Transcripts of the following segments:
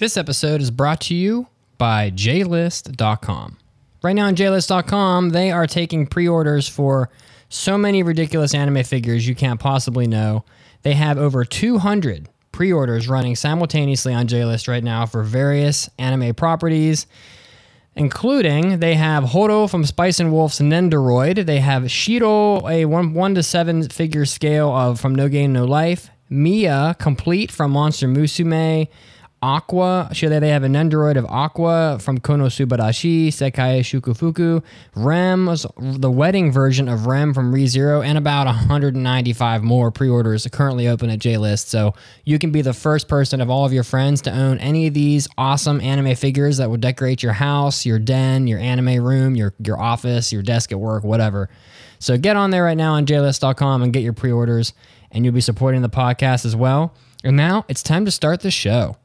This episode is brought to you by JList.com. Right now on JList.com, they are taking pre orders for so many ridiculous anime figures you can't possibly know. They have over 200 pre orders running simultaneously on JList right now for various anime properties, including they have Horo from Spice and Wolf's Nendoroid. They have Shiro, a 1, one to 7 figure scale of from No Game No Life. Mia, complete from Monster Musume. Aqua. Sure, they have an Nendoroid of Aqua from Konosubarashi, Sekai Shukufuku, Rem's the wedding version of Rem from ReZero, and about 195 more pre-orders currently open at JList. So you can be the first person of all of your friends to own any of these awesome anime figures that will decorate your house, your den, your anime room, your your office, your desk at work, whatever. So get on there right now on JList.com and get your pre-orders, and you'll be supporting the podcast as well. And now it's time to start the show.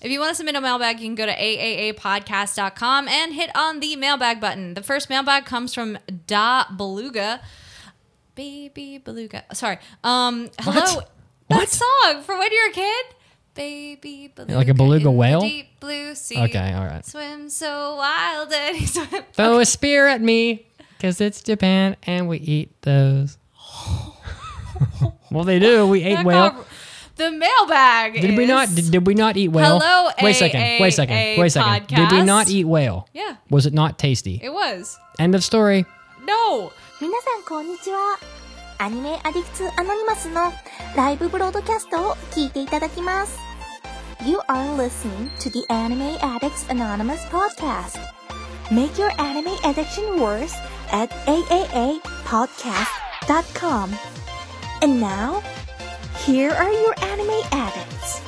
If you want to submit a mailbag, you can go to aaapodcast.com and hit on the mailbag button. The first mailbag comes from Da Beluga. Baby Beluga. Sorry. Um, hello. What? That What? song from when you were a kid? Baby Beluga. Like a beluga whale? Deep blue sea. Okay, all right. Swim so wild and he swim. Throw a spear at me, cause it's Japan and we eat those. well, they do. We ate whale The mailbag. Did we is- not? Did, did we not eat whale? Hello, Wait a second. Wait a second. AAA Wait a second. Did we not podcast. eat whale? Yeah, Was it not tasty? it was. End of story. No. 皆さんこんにちは。アニメアディクツアノニマスのライブブロードキャストを聞いていただきます。You are listening to the Anime Addicts Anonymous podcast. Make your anime addiction worse at aapodcast.com. And now, here are your anime addicts.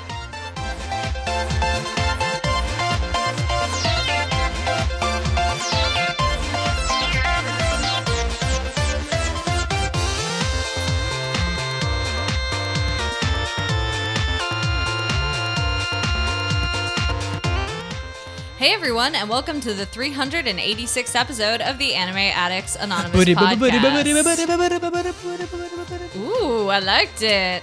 Hey everyone, and welcome to the 386th episode of the Anime Addicts Anonymous podcast. Ooh, I liked it.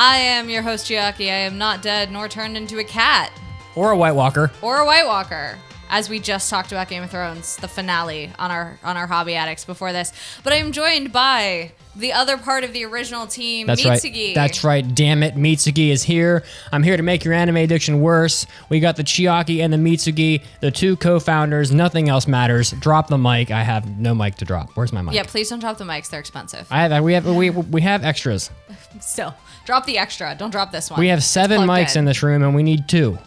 I am your host Chiaki. I am not dead nor turned into a cat Or a White Walker. or a White Walker. As we just talked about Game of Thrones, the finale on our on our hobby addicts before this. But I am joined by the other part of the original team, That's Mitsugi. right. That's right. Damn it. Mitsugi is here. I'm here to make your anime addiction worse. We got the Chiaki and the Mitsugi, the two co-founders. Nothing else matters. Drop the mic. I have no mic to drop. Where's my mic? Yeah, please don't drop the mics. They're expensive. I have. We have. We we have extras. Still, drop the extra. Don't drop this one. We have seven Plugged mics in this room, and we need two.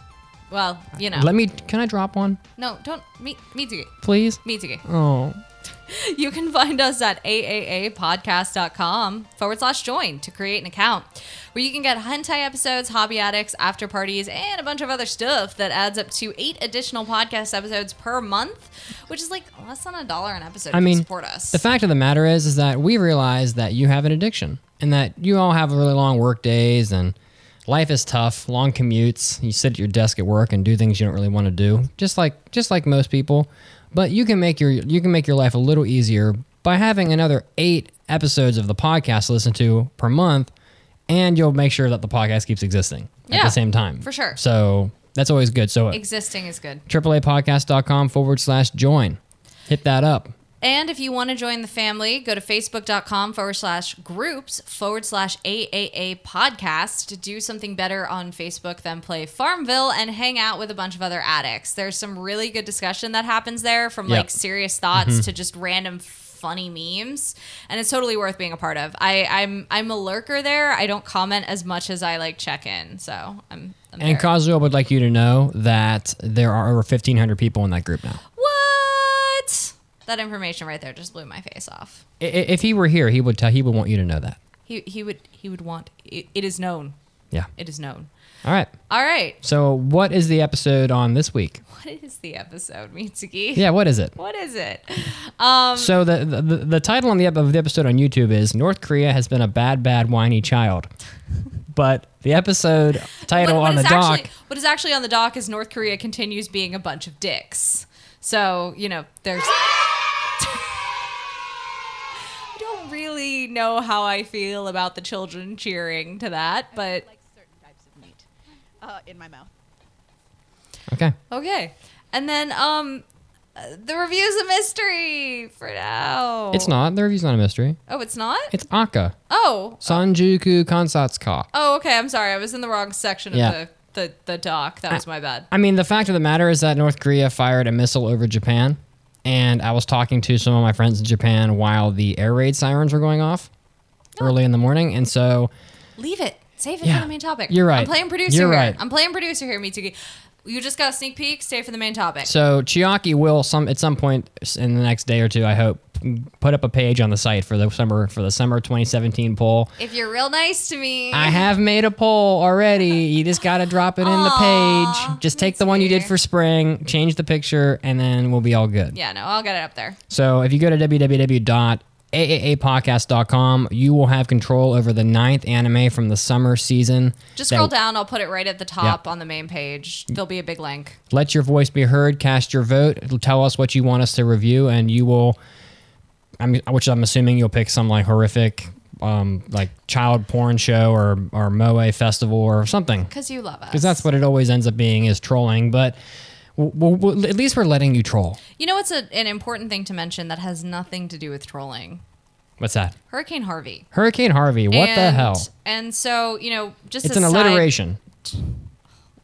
Well, you know. Let me. Can I drop one, no, don't. Meet me, Mitsugi. please? Mitsugi. Oh. You can find us at aaapodcast.com forward slash join to create an account where you can get hentai episodes, hobby addicts, after parties, and a bunch of other stuff that adds up to eight additional podcast episodes per month, which is like less than a dollar an episode I you mean, support us. the fact of the matter is, is that we realize that you have an addiction, and that you all have really long work days, and life is tough, long commutes. You sit at your desk at work and do things you don't really want to do, just like just like most people. But you can make your you can make your life a little easier by having another eight episodes of the podcast to listen to per month, and you'll make sure that the podcast keeps existing at Yeah, the same time. for sure. So that's always good. So Existing is good. AAApodcast.com forward slash join. Hit that up. And if you want to join the family, go to facebook.com forward slash groups forward slash AAA podcast to do something better on Facebook than play Farmville and hang out with a bunch of other addicts. There's some really good discussion that happens there from Yep. like serious thoughts mm-hmm. to just random funny memes and it's totally worth being a part of. I, I'm I'm a lurker there. I don't comment as much as I like check in. So I'm, I'm And. Kazuo would like you to know that there are over 1,500 people in that group now. That information right there just blew my face off. I- i- If he were here, he would tell. He would want you to know that. He he would he would want it, it is known. Yeah. It is known. All right. All right. So, what is the episode on this week? What is the episode, Mitsugi? Yeah, what is it? What is it? Um, So the the, the title on the ep- of the episode on YouTube is North Korea has been a bad, bad, whiny child. But the episode title what- what on the is doc, Actually, what is actually on the dock is North Korea continues being a bunch of dicks. So you know, there's. I don't really know how I feel about the children cheering to that, but like certain types of meat. uh, in my mouth. Okay. Okay. And then um uh, the review's a mystery for now. It's not. The review's not a mystery. Oh, it's not? It's ACCA. oh. Sanjuku Kansatsuka. Oh, okay. I'm sorry. I was in the wrong section of the, the, the doc. That was my bad. I mean, the fact of the matter is that North Korea fired a missile over Japan, and I was talking to some of my friends in Japan while the air raid sirens were going off oh. early in the morning, and so Leave it. Save it Yeah. for the main topic. You're right. I'm playing producer You're here. right. I'm playing producer here, Mitsugi. You just got a sneak peek. Stay for the main topic. so Chiaki will some at some point in the next day or two, I hope, put up a page on the site for the summer for the summer 2017 poll. if you're real nice to me, I have made a poll already. You just got to drop it in the page. Just take the one you did for spring, change the picture, and then we'll be all good. Yeah, no, I'll get it up there. So if you go to www.aaapodcast.com, you will have control over the ninth anime from the summer season. Just that scroll down. I'll put it right at the top on the main page. There'll be a big link. Let your voice be heard. Cast your vote. It'll tell us what you want us to review, and you will. I'm, which I'm assuming you'll pick some like horrific, um, like child porn show or or moe festival or something. Because you love us. Because that's what it always ends up being is trolling. But at least we're letting you troll. You know what's a, an important thing to mention that has nothing to do with trolling? What's that? Hurricane Harvey. Hurricane Harvey. What the hell? And so, you know, just It's a an alliteration.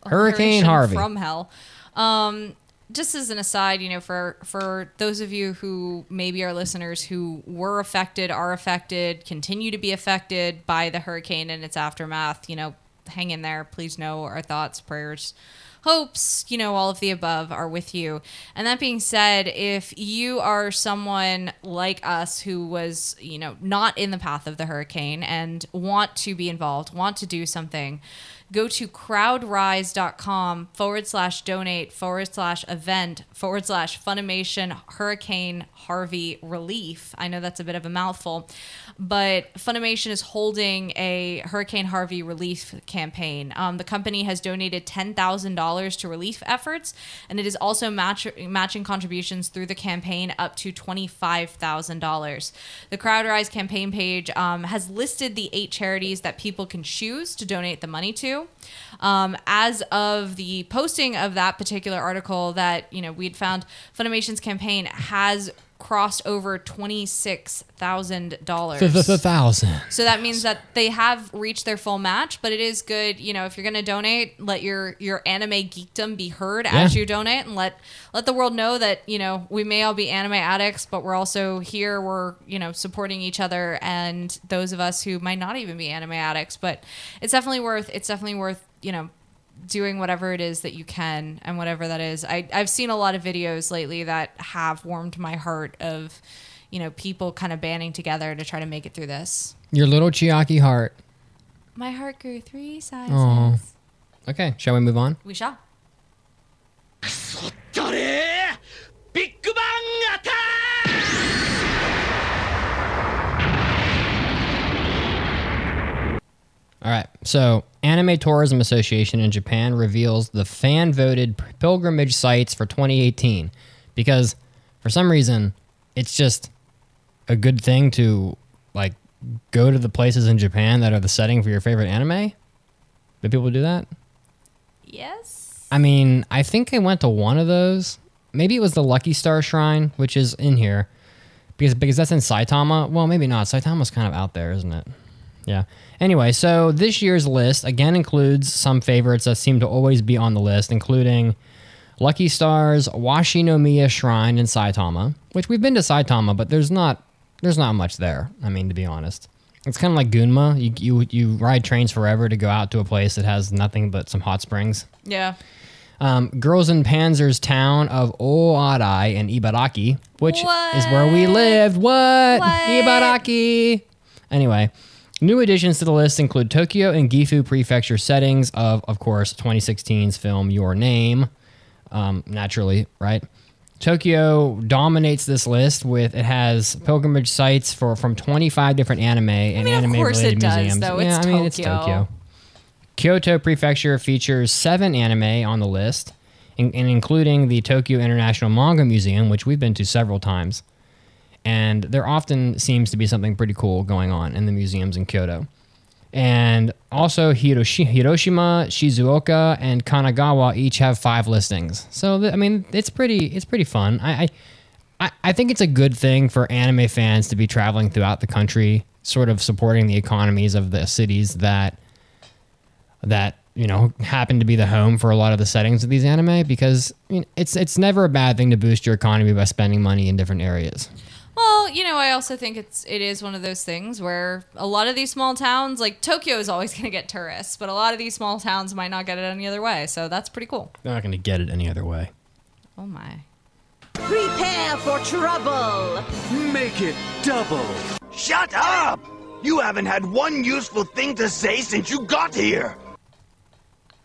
Hurricane alliteration Harvey. from hell. Um, just as an aside, you know, for for those of you who maybe are listeners who were affected, are affected, continue to be affected by the hurricane and its aftermath, you know, hang in there. Please know our thoughts, prayers, hopes, you know, all of the above are with you. And that being said, if you are someone like us who was, you know, not in the path of the hurricane and want to be involved, want to do something, go to crowdrise.com forward slash donate forward slash event forward slash Funimation Hurricane Harvey Relief. I know that's a bit of a mouthful, but Funimation is holding a Hurricane Harvey relief campaign. Um, the company has donated $10,000 to relief efforts, and it is also match- matching contributions through the campaign up to $25,000. The CrowdRise campaign page um, has listed the eight charities that people can choose to donate the money to. Um, as of the posting of that particular article, that you know we'd found Funimation's campaign has crossed over twenty six thousand dollars. thousand. So that means that they have reached their full match, but it is good, you know, if you're going to donate, let your your anime geekdom be heard as you donate and let let the world know that, you know, we may all be anime addicts, but we're also here we're, you know, supporting each other and those of us who might not even be anime addicts, but it's definitely worth it's definitely worth, you know, doing whatever it is that you can and whatever that is. I, I've seen a lot of videos lately that have warmed my heart of, you know, people kind of banding together to try to make it through this. Your little Chiaki heart. My heart grew three sizes. Aww. Okay, shall we move on? We shall. Big Bang Attack! All right, so Anime Tourism Association in Japan reveals the fan voted pilgrimage sites for 2018 because for some reason it's just a good thing to like go to the places in Japan that are the setting for your favorite anime. Do people do that? Yes. I mean, I think I went to one of those. Maybe it was the Lucky Star Shrine, which is in here, because because that's in Saitama. Well, maybe not. Saitama's kind of out there, isn't it? Yeah. Anyway, so this year's list again includes some favorites that seem to always be on the list, including Lucky Star's Washinomiya Shrine in Saitama, which we've been to Saitama, but there's not there's not much there. I mean, to be honest, it's kind of like Gunma. You you you ride trains forever to go out to a place that has nothing but some hot springs. Yeah. Um, Girls in Panzer's town of Oarai in Ibaraki, which is where we What? lived. What? What? Ibaraki. Anyway, new additions to the list include Tokyo and Gifu prefecture settings of, of course, 2016's film Your Name. Um, naturally, right? Tokyo dominates this list with it has pilgrimage sites for from 25 different anime and mean, anime related it does, museums. though. yeah, It's I mean it's Tokyo. Tokyo. Kyoto Prefecture features seven anime on the list, in, and including the Tokyo International Manga Museum, which we've been to several times. And there often seems to be something pretty cool going on in the museums in Kyoto. And also Hiroshi- Hiroshima, Shizuoka, and Kanagawa each have five listings. So I mean, it's pretty it's pretty fun. I, I I I think it's a good thing for anime fans to be traveling throughout the country, sort of supporting the economies of the cities that that you know happen to be the home for a lot of the settings of these anime because I mean, it's it's never a bad thing to boost your economy by spending money in different areas. Well, you know, I also think it's it is one of those things where a lot of these small towns, like Tokyo, is always going to get tourists, but a lot of these small towns might not get it any other way. So that's pretty cool. They're not going to get it any other way. Oh my. Prepare for trouble! Make it double. Shut up! You haven't had one useful thing to say since you got here.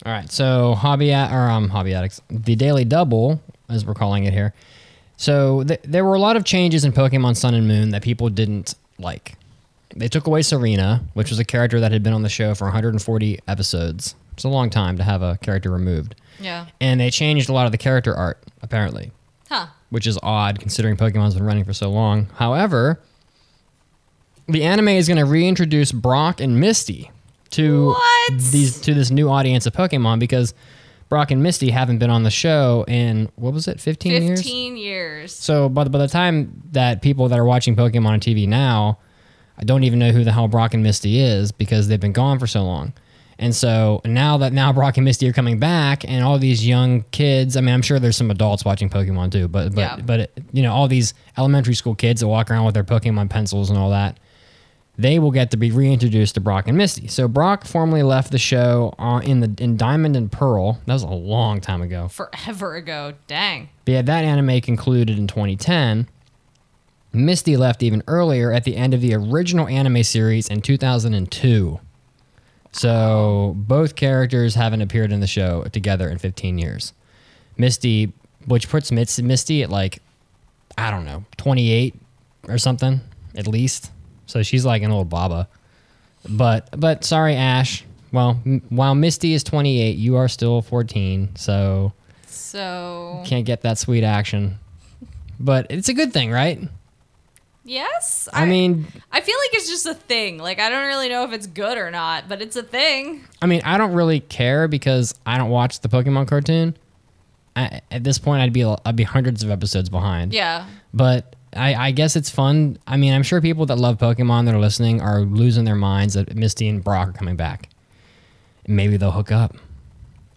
All right, so hobby at, or um hobby addicts, the daily double, as we're calling it here. So th- there were a lot of changes in Pokemon Sun and Moon that people didn't like. They took away Serena, which was a character that had been on the show for 140 episodes. It's a long time to have a character removed, Yeah. and they changed a lot of the character art apparently, Huh. which is odd considering Pokemon's been running for so long. However, the anime is going to reintroduce Brock and Misty to What? these to this new audience of Pokemon because Brock and Misty haven't been on the show in what was it, 15, years? 15 years. So by the, by the time that people that are watching Pokemon on TV now, I don't even know who the hell Brock and Misty is because they've been gone for so long. And so now that now Brock and Misty are coming back, and all these young kids. I mean, I'm sure there's some adults watching Pokemon too, but but Yeah. but you know all these elementary school kids that walk around with their Pokemon pencils and all that. They will get to be reintroduced to Brock and Misty. So Brock formally left the show in the in Diamond and Pearl. That was a long time ago. Forever ago. Dang. But yeah, that anime concluded in 2010. Misty left even earlier at the end of the original anime series in 2002. So both characters haven't appeared in the show together in 15 years. Misty, which puts Misty at like, I don't know, 28 or something at least. So she's like an old baba. But but sorry, Ash. Well, m- while Misty is 28, you are still 14. So So, can't get that sweet action. But it's a good thing, right? yes. I mean, I feel like it's just a thing. Like, I don't really know if it's good or not, but it's a thing. I mean, I don't really care because I don't watch the Pokemon cartoon. I, at this point, I'd be I'd be hundreds of episodes behind. Yeah. But I, I guess it's fun. I mean, I'm sure people that love Pokemon that are listening are losing their minds that Misty and Brock are coming back. Maybe they'll hook up.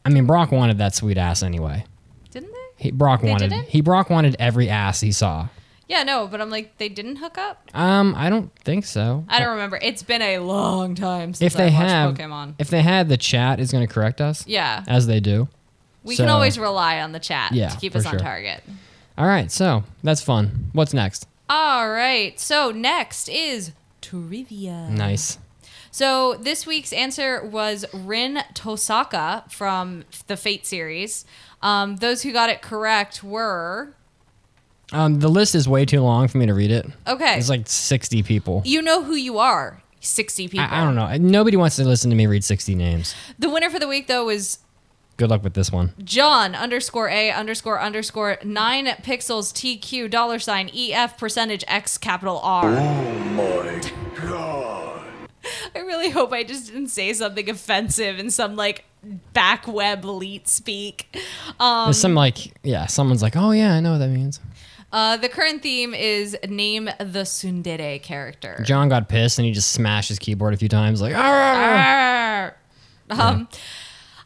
I mean, Brock wanted that sweet ass anyway. Didn't they? He, Brock They wanted didn't? he Brock wanted every ass he saw. Yeah, no, but I'm like, they didn't hook up? Um, I don't think so. I don't remember. It's been a long time since if they I watched have, Pokemon. if they had, the chat is going to correct us. Yeah. as they do. We can So- always rely on the chat Yeah, to keep for us on sure. target. All right, so that's fun. What's next? All right. So next is trivia. Nice. So this week's answer was Rin Tosaka from the Fate series. Um, those who got it correct were Um, the list is way too long for me to read it. okay. It's like sixty people. you know who you are. Sixty people. I, I don't know. Nobody wants to listen to me read sixty names. The winner for the week though was Good luck with this one. John underscore A underscore underscore nine pixels TQ dollar sign EF percentage X capital R. Oh my god. I really hope I just didn't say something offensive in some like back web elite speak. Um, There's some like, yeah, someone's like, oh yeah, I know what that means. uh, the current theme is name the tsundere character. John got pissed and he just smashed his keyboard a few times, like, ah. Arr. Um,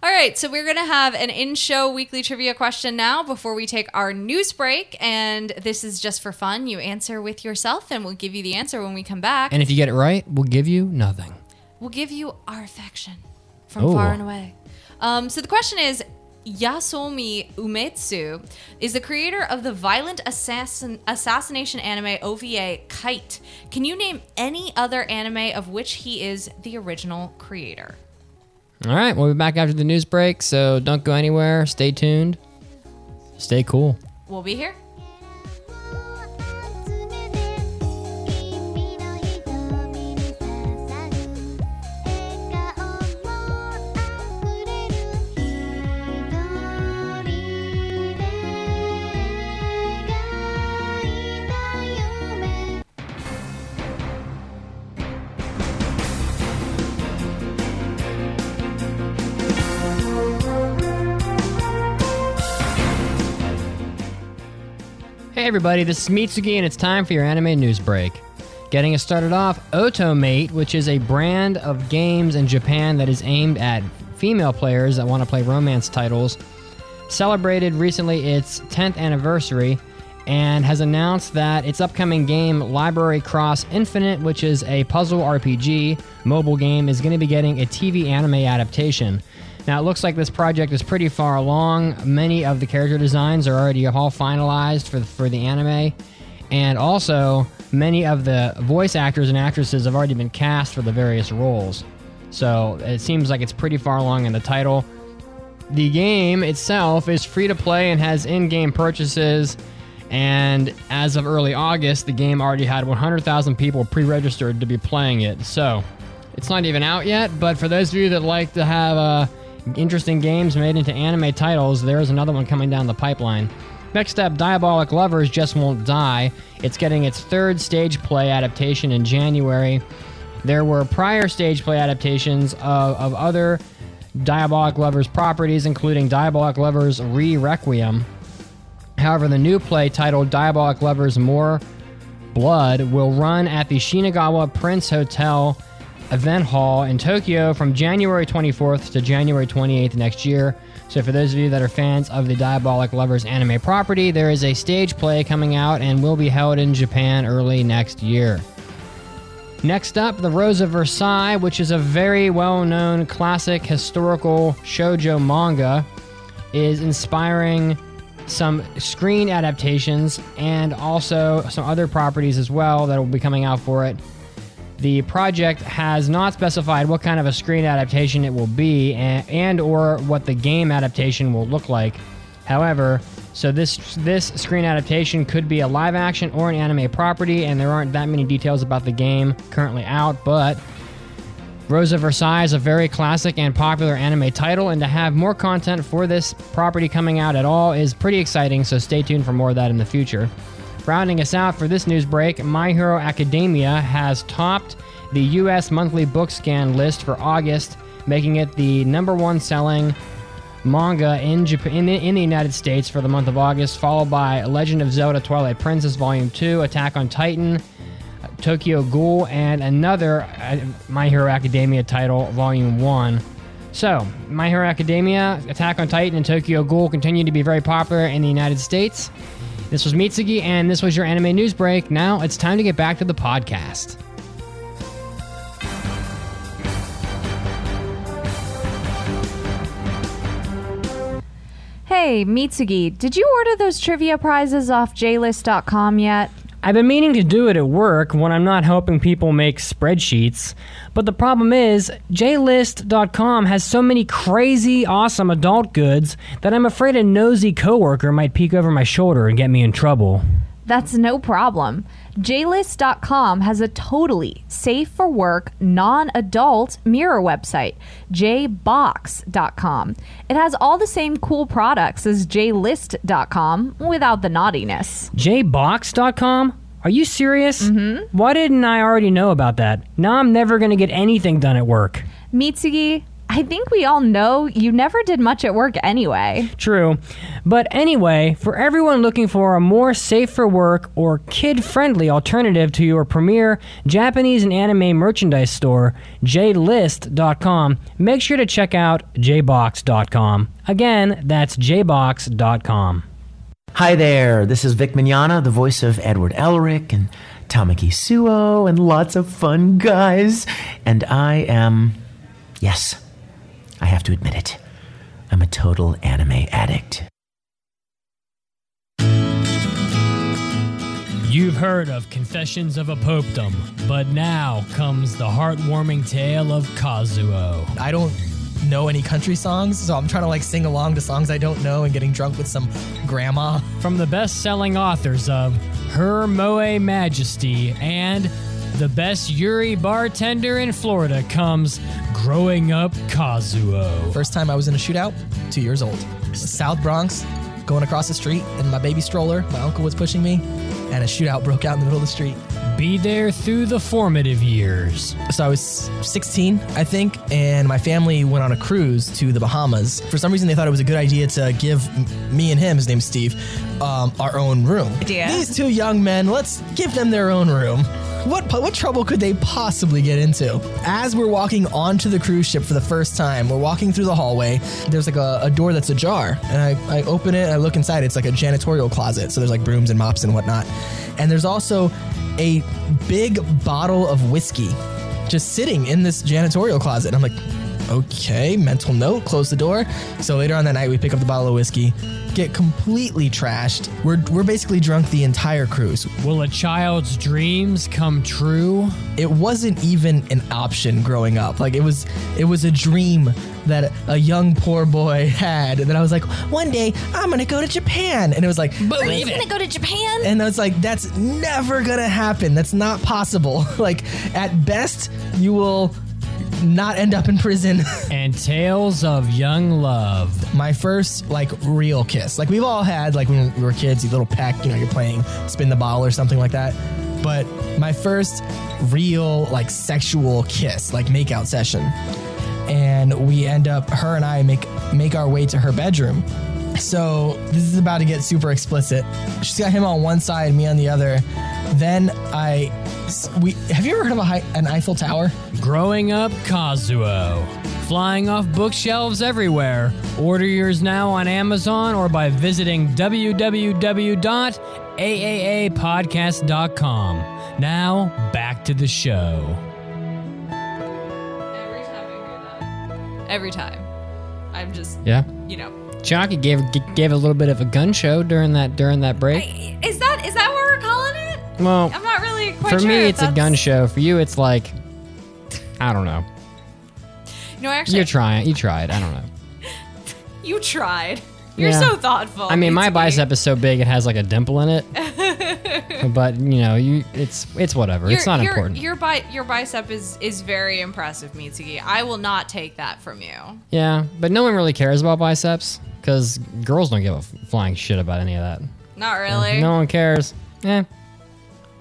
all right, so we're going to have an in show weekly trivia question now before we take our news break. And this is just for fun. You answer with yourself, and we'll give you the answer when we come back. And if you get it right, we'll give you nothing. we'll give you our affection from Ooh. far and away. Um, so the question is Yasuomi Umetsu is the creator of the violent assassin- assassination anime OVA Kite. Can you name any other anime of which he is the original creator? All right, we'll be back after the news break, so don't go anywhere. Stay tuned. Stay cool. We'll be here. Everybody, this is Mitsugi, and it's time for your anime news break. Getting us started off, Otomate, which is a brand of games in Japan that is aimed at female players that want to play romance titles, celebrated recently its 10th anniversary and has announced that its upcoming game, Library Cross Infinite, which is a puzzle RPG mobile game, is going to be getting a TV anime adaptation. Now, it looks like this project is pretty far along. Many of the character designs are already all finalized for the, for the anime, and also many of the voice actors and actresses have already been cast for the various roles. So it seems like it's pretty far along in the title. The game itself is free to play and has in game purchases. And as of early August, the game already had 100,000 people pre registered to be playing it. So it's not even out yet, but for those of you that like to have uh, interesting games made into anime titles, there's another one coming down the pipeline. Next up, Diabolik Lovers Just Won't Die. It's getting its third stage play adaptation in January. There were prior stage play adaptations of, of other Diabolik Lovers properties, including Diabolik Lovers Re Requiem. However, the new play titled Diabolik Lovers More Blood will run at the Shinagawa Prince Hotel event hall in Tokyo from January 24th to January 28th next year. So, for those of you that are fans of the Diabolik Lovers anime property, there is a stage play coming out and will be held in Japan early next year. Next up, The Rose of Versailles, which is a very well known classic historical shoujo manga, is inspiring some screen adaptations and also some other properties as well that will be coming out for it. The project has not specified what kind of a screen adaptation it will be and, and or what the game adaptation will look like. However, so this this screen adaptation could be a live action or an anime property and there aren't that many details about the game currently out, but Rose of Versailles is a very classic and popular anime title, and to have more content for this property coming out at all is pretty exciting, so stay tuned for more of that in the future. Rounding us out for this news break, My Hero Academia has topped the US monthly book scan list for August, making it the number one selling manga in Japan in the, in the United States for the month of August, followed by Legend of Zelda: Twilight Princess Volume 2, Attack on Titan, Tokyo Ghoul, and another uh, My Hero Academia title, Volume 1. So, My Hero Academia, Attack on Titan, and Tokyo Ghoul continue to be very popular in the United States. This was Mitsugi, and this was your anime news break. Now it's time to get back to the podcast. Hey, Mitsugi, did you order those trivia prizes off JList.com yet? I've been meaning to do it at work when I'm not helping people make spreadsheets. But the problem is, JList.com has so many crazy, awesome adult goods that I'm afraid a nosy coworker might peek over my shoulder and get me in trouble. That's no problem. JList.com has a totally safe for work, non adult mirror website, JBox.com. It has all the same cool products as JList.com without the naughtiness. JBox.com? Are you serious? Mm-hmm. Why didn't I already know about that? Now I'm never going to get anything done at work. Mitsugi, I think we all know you never did much at work anyway. True. But anyway, for everyone looking for a more safe for work or kid friendly alternative to your premier Japanese and anime merchandise store, jlist.com, make sure to check out jbox.com. Again, that's jbox.com. Hi there, this is Vic Mignogna, the voice of Edward Elric and Tamaki Suo and lots of fun guys. And I am, yes, I have to admit it, I'm a total anime addict. You've heard of Confessions of a Popedom, but now comes the heartwarming tale of Kazuo. I don't know any country songs, so I'm trying to like sing along to songs I don't know and getting drunk with some grandma. From the best selling authors of Her Moe Majesty and The Best Yuri Bartender in Florida comes Growing Up Kazuo. First time I was in a shootout, two years old. South Bronx, going across the street in my baby stroller. My uncle was pushing me, and a shootout broke out in the middle of the street. Be there through the formative years. So I was 16, I think, and my family went on a cruise to the Bahamas. For some reason, they thought it was a good idea to give me and him, his name's Steve, um, our own room. Idea. These two young men, let's give them their own room. What what trouble could they possibly get into? As we're walking onto the cruise ship for the first time, we're walking through the hallway. There's like a, a door that's ajar, and I, I open it. I look inside. It's like a janitorial closet, so there's like brooms and mops and whatnot. And there's also a big bottle of whiskey just sitting in this janitorial closet. And I'm like, okay, mental note, close the door. So later on that night, we pick up the bottle of whiskey, get completely trashed. We're, we're basically drunk the entire cruise. Will a child's dreams come true? It wasn't even an option growing up. Like it was, it was a dream that a young poor boy had. And then I was like, one day I'm gonna go to Japan. And it was like, Believe I'm it. gonna go to Japan. and I was like, that's never gonna happen. That's not possible. like at best, you will not end up in prison. And tales of young love. my first like real kiss. Like we've all had like when we were kids, you little peck, you know, you're playing spin the bottle or something like that. But my first real like sexual kiss, like makeout session. And we end up her and I make make our way to her bedroom. So this is about to get super explicit. She's got him on one side, me on the other. Then I we have you ever heard of a high, an Eiffel Tower? Growing up Kazuo. Flying off bookshelves everywhere. Order yours now on Amazon or by visiting www.aaapodcast.com. Now, back to the show. Every time I hear that. Every time. I'm just, Yeah. you know. Chalky gave gave a little bit of a gun show during that during that break. Is that is that what we're calling it? Well, I'm not really quite for sure. me if it's a that's- gun show. For you it's like I don't know. You know, actually, You're trying. You tried. I don't know. you tried. You're Yeah. so thoughtful. I mean, my bicep is so big it has like a dimple in it. but you know, you it's it's whatever. it's not your, important. Your bi- your bicep is is very impressive, Mitsugi. I will not take that from you. yeah, but no one really cares about biceps because girls don't give a f- flying shit about any of that. Not really. No one cares. Eh.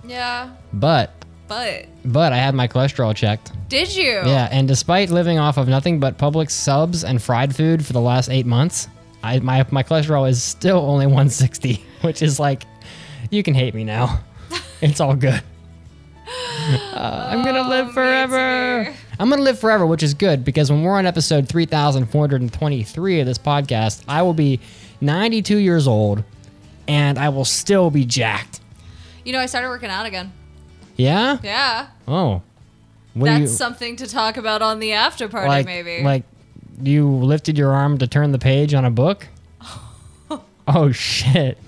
Yeah, But but but I had my cholesterol checked. did you? Yeah, and despite living off of nothing but Publix subs and fried food for the last eight months, I my my cholesterol is still only 160, which is like, you can hate me now. It's all good. Uh, I'm gonna live forever. I'm gonna live forever, which is good because when we're on episode 3,423 of this podcast, I will be 92 years old, and I will still be jacked. You know, I started working out again. Yeah. Yeah, Oh. What do that's you- something to talk about on the after party, like maybe. like you lifted your arm to turn the page on a book oh shit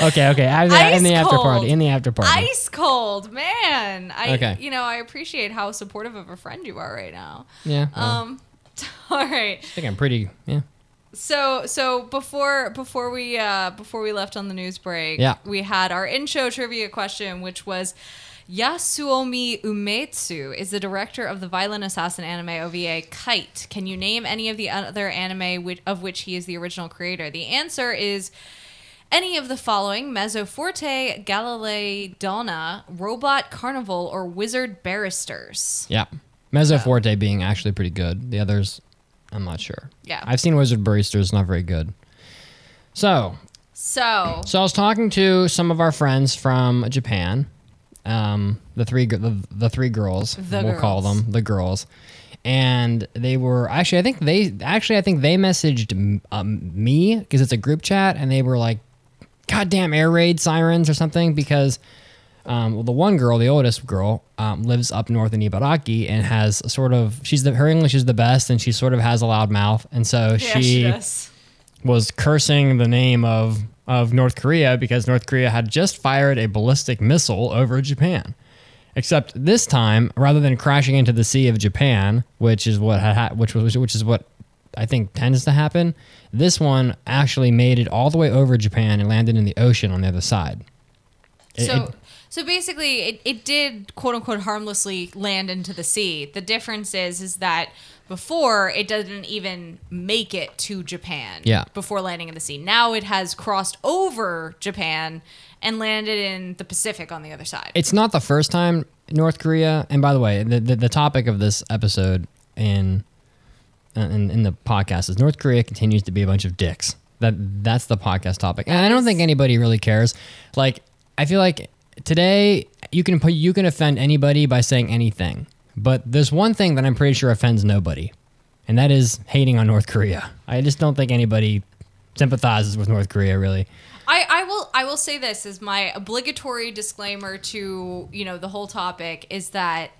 okay okay I, Ice in the after cold. party in the after party Ice cold, man. I, Okay. you know, I appreciate how supportive of a friend you are right now. yeah well, Um, all right. i think i'm pretty yeah So so before before we uh before we left on the news break, Yeah. we had our in-show trivia question, which was Yasuomi Umetsu is the director of the violent assassin anime OVA Kite. Can you name any of the other anime which, of which he is the original creator? The answer is any of the following Mezzoforte, Galilei Donna, Robot Carnival, or Wizard Barristers. yeah mezzoforte being actually pretty good the others i'm not sure Yeah. i've seen wizard barristers not very good so So So I was talking to some of our friends from Japan, um, the three the, the three girls The we'll call them the girls, and they were actually I think they actually I think they messaged um, me because it's a group chat and they were like, "Goddamn air raid sirens" or something because. Um, well, the one girl, the oldest girl, um, lives up north in Ibaraki and has sort of she's the her English is the best and she sort of has a loud mouth and so yeah, she she was cursing the name of of North Korea because North Korea had just fired a ballistic missile over Japan. Except this time, rather than crashing into the Sea of Japan, which is what ha- which was which is what I think tends to happen, this one actually made it all the way over Japan and landed in the ocean on the other side. It- So, it- so basically, it, it did quote unquote harmlessly land into the sea. The difference is is that before it didn't even make it to Japan. Yeah. Before landing in the sea, now it has crossed over Japan and landed in the Pacific on the other side. It's not the first time North Korea. And by the way, the the, the topic of this episode in, uh, in in the podcast is North Korea continues to be a bunch of dicks. That that's the podcast topic, and I don't think anybody really cares. Like I feel like today you can put you can offend anybody by saying anything, but there's one thing that I'm pretty sure offends nobody, and that is hating on North Korea. I just don't think anybody sympathizes with North Korea really. I, I will I will say this as my obligatory disclaimer to you know the whole topic is that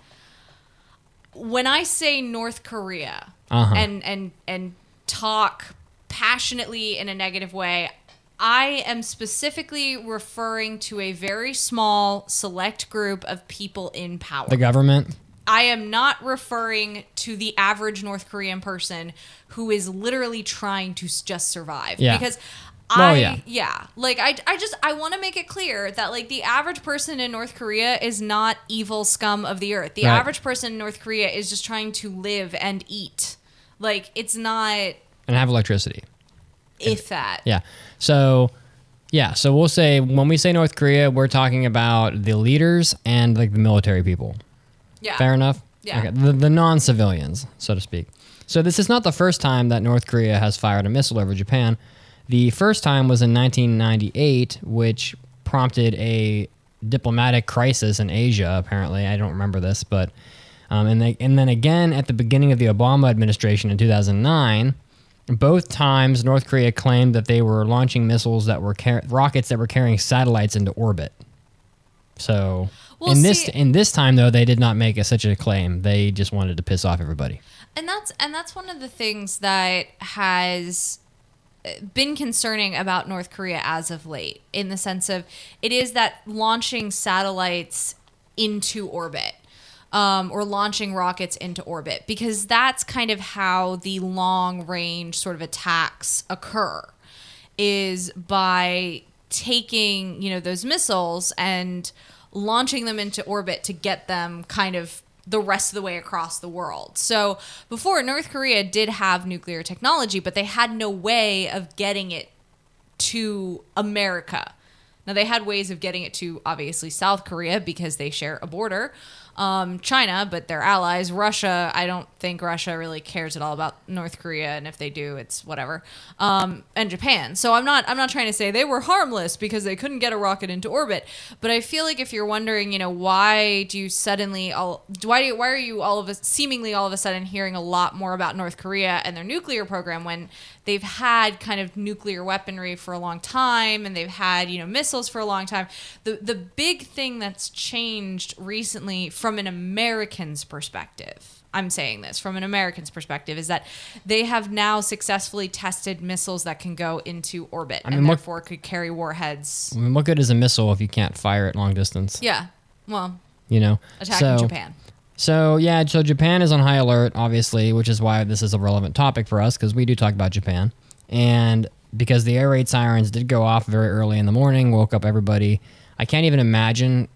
when I say North Korea Uh-huh. and and and talk passionately in a negative way, I am specifically referring to a very small select group of people in power. The government. I am not referring to the average North Korean person who is literally trying to just survive. Yeah. Because Well, I, yeah. yeah. Like, I, I just, I want to make it clear that, like, the average person in North Korea is not evil scum of the earth. The Right. average person in North Korea is just trying to live and eat. Like, it's not, and have electricity. If that. Yeah. So, yeah. So we'll say when we say North Korea, we're talking about the leaders and like the military people. Yeah. Fair enough. Yeah. Okay. The, the non-civilians, so to speak. So this is not the first time that North Korea has fired a missile over Japan. The first time was in 1998, which prompted a diplomatic crisis in Asia. Apparently, I don't remember this, but um, and they, and then again at the beginning of the Obama administration in 2009. Both times, North Korea claimed that they were launching missiles that were car- rockets that were carrying satellites into orbit. So Well, in this in this time though, they did not make a, such a claim. They just wanted to piss off everybody. and that's and that's one of the things that has uh, been concerning about North Korea as of late in the sense of it is that launching satellites into orbit um, or launching rockets into orbit because that's kind of how the long range sort of attacks occur is by taking you know those missiles and launching them into orbit to get them kind of the rest of the way across the world. So before North Korea did have nuclear technology, but they had no way of getting it to America. Now they had ways of getting it to obviously South Korea because they share a border. Um, China, but they're allies. Russia, I don't think Russia really cares at all about North Korea, and if they do, it's whatever. Um, and Japan. So I'm not I'm not trying to say they were harmless because they couldn't get a rocket into orbit. But I feel like if you're wondering, you know, why do you suddenly all why do why are you all of a seemingly all of a sudden hearing a lot more about North Korea and their nuclear program when they've had kind of nuclear weaponry for a long time and they've had you know missiles for a long time the the big thing that's changed recently from an american's perspective i'm saying this from an american's perspective is that they have now successfully tested missiles that can go into orbit I mean, and what- therefore could carry warheads I mean, what good is a missile if you can't fire it long distance? yeah well You know, attacking So- japan So yeah, so Japan is on high alert, obviously, which is why this is a relevant topic for us because we do talk about Japan, and because the air raid sirens did go off very early in the morning, woke up everybody. I can't even imagine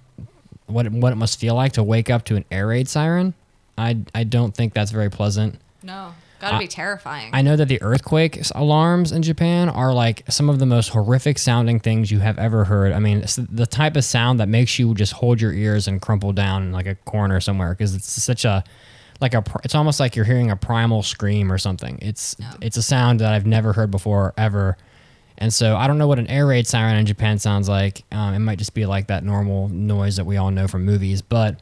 what it, what it must feel like to wake up to an air raid siren. I I don't think that's very pleasant. no gotta be terrifying I know that the earthquake alarms in Japan are like some of the most horrific sounding things you have ever heard. I mean, it's the type of sound that makes you just hold your ears and crumple down in like a corner somewhere because it's such a like a it's almost like you're hearing a primal scream or something. It's it's a sound that I've never heard before ever. And so I don't know what an air raid siren in Japan sounds like. Um, it might just be like that normal noise that we all know from movies, but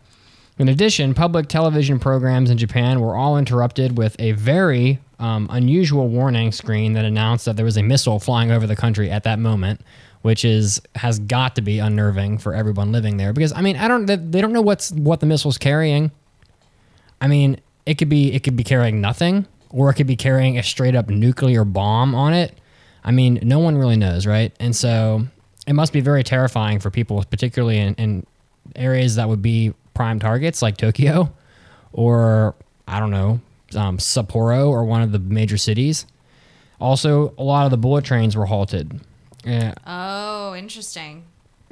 in addition, public television programs in Japan were all interrupted with a very um, unusual warning screen that announced that there was a missile flying over the country at that moment, which is has got to be unnerving for everyone living there. Because I mean, I don't they, don't know what's what the missile's carrying. I mean, it could be it could be carrying nothing, or it could be carrying a straight up nuclear bomb on it. I mean, no one really knows, right? And so it must be very terrifying for people, particularly in, in areas that would be prime targets like Tokyo or I don't know, um, Sapporo or one of the major cities. Also, a lot of the bullet trains were halted. Yeah, oh interesting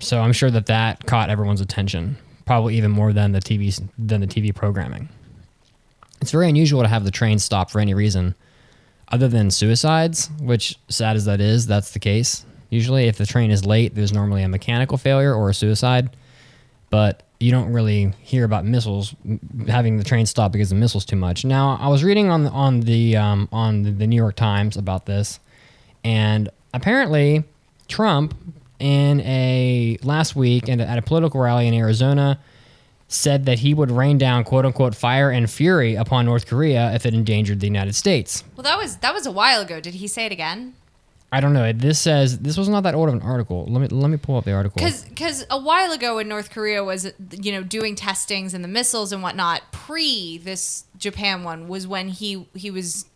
so I'm sure that that caught everyone's attention, probably even more than the TV than the TV programming. It's very unusual to have the train stop for any reason other than suicides, which sad as that is, that's the case. Usually, if the train is late, there's normally a mechanical failure or a suicide. But you don't really hear about missiles having the train stop because of missiles too much. Now, I was reading on on the um, on the New York Times about this, and apparently, Trump in a last week and at a political rally in Arizona said that he would rain down quote unquote fire and fury upon North Korea if it endangered the United States. Well, that was that was a while ago. Did he say it again? I don't know. This says this was not that old of an article. Let me let me pull up the article. Because a while ago, when North Korea was you know doing testings and the missiles and whatnot, pre this Japan one was when he he was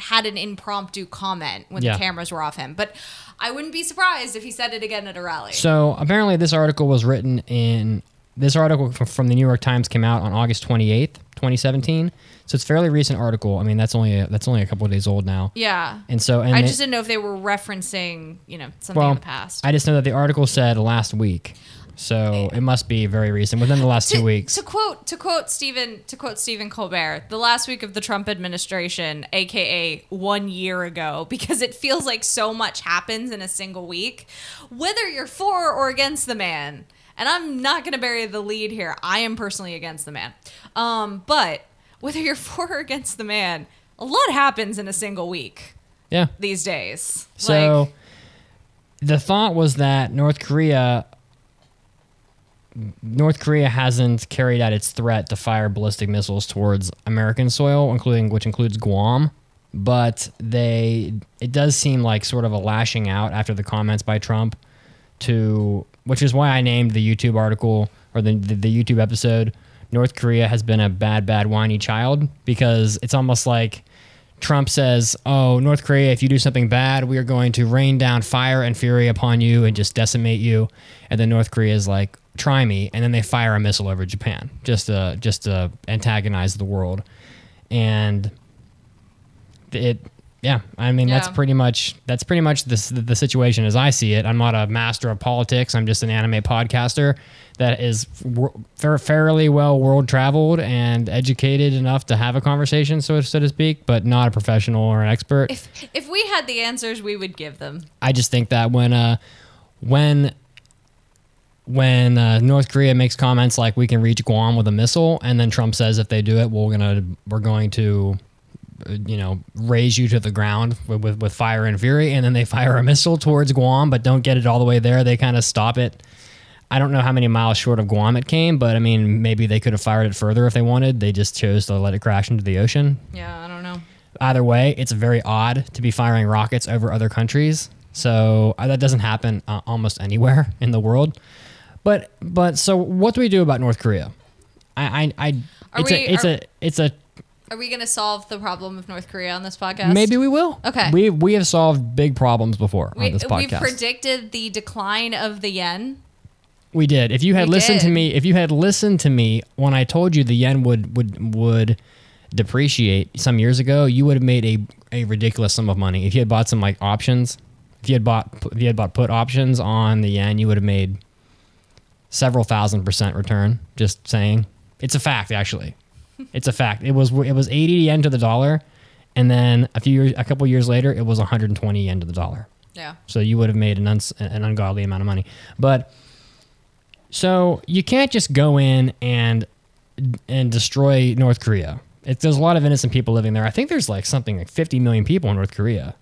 had an impromptu comment when Yeah. the cameras were off him. But I wouldn't be surprised if he said it again at a rally. So apparently, this article was written in this article from the New York Times came out on August twenty eighth, twenty seventeen. So it's a fairly recent article. I mean, that's only a, that's only a couple of days old now. yeah. And so, and I it- just didn't know if they were referencing you know something well, in the past. I just know that the article said last week, so it must be very recent, within the last two weeks. To quote to quote Stephen to quote Stephen Colbert, the last week of the Trump administration, aka one year ago, because it feels like so much happens in a single week. Whether you're for or against the man, and I'm not going to bury the lead here. I am personally against the man, um, but whether you're for or against the man, a lot happens in a single week yeah. these days. So like, the thought was that North Korea North Korea hasn't carried out its threat to fire ballistic missiles towards American soil, including which includes Guam. But they it does seem like sort of a lashing out after the comments by Trump to which is why I named the YouTube article or the, the, the YouTube episode North Korea has been a bad, bad, whiny child because it's almost like Trump says, Oh, North Korea, if you do something bad, we are going to rain down fire and fury upon you and just decimate you. And then North Korea is like, Try me. And then they fire a missile over Japan just to, just to antagonize the world. And it, yeah, I mean, that's pretty much, that's pretty much the, the situation as I see it. I'm not a master of politics. I'm just an anime podcaster that is fairly well world traveled and educated enough to have a conversation, so, so to speak, but not a professional or an expert. if if we had the answers, we would give them. I just think that when uh, when when uh, North Korea makes comments like we can reach Guam with a missile, and then Trump says if they do it, we're gonna we're going to you know raze you to the ground with, with with fire and fury, and then they fire a missile towards Guam, but don't get it all the way there. They kind of stop it. I don't know how many miles short of Guam it came, but I mean maybe they could have fired it further if they wanted. They just chose to let it crash into the ocean Yeah, I don't know. either way, it's very odd to be firing rockets over other countries. So uh, that doesn't happen uh, almost anywhere in the world. But but so what do we do about North Korea? I I, I it's we- a it's are- a it's a Are we going to solve the problem of North Korea on this podcast? maybe we will. Okay. We we have solved big problems before We, on this we predicted the decline of the yen. We did. If you had We listened to me, if you had listened to me when I told you the yen would would would depreciate some years ago, you would have made a, a ridiculous sum of money. If you had bought some like options, if you had bought if you had bought put options on the yen, you would have made several thousand percent return. Just saying, it's a fact. Actually, it's a fact. It was it was 80 yen to the dollar, and then a few years, a couple years later, it was 120 yen to the dollar. Yeah. So you would have made an, uns- an ungodly amount of money. But so you can't just go in and and destroy North Korea. It, there's a lot of innocent people living there. I think there's like something like 50 million people in North Korea.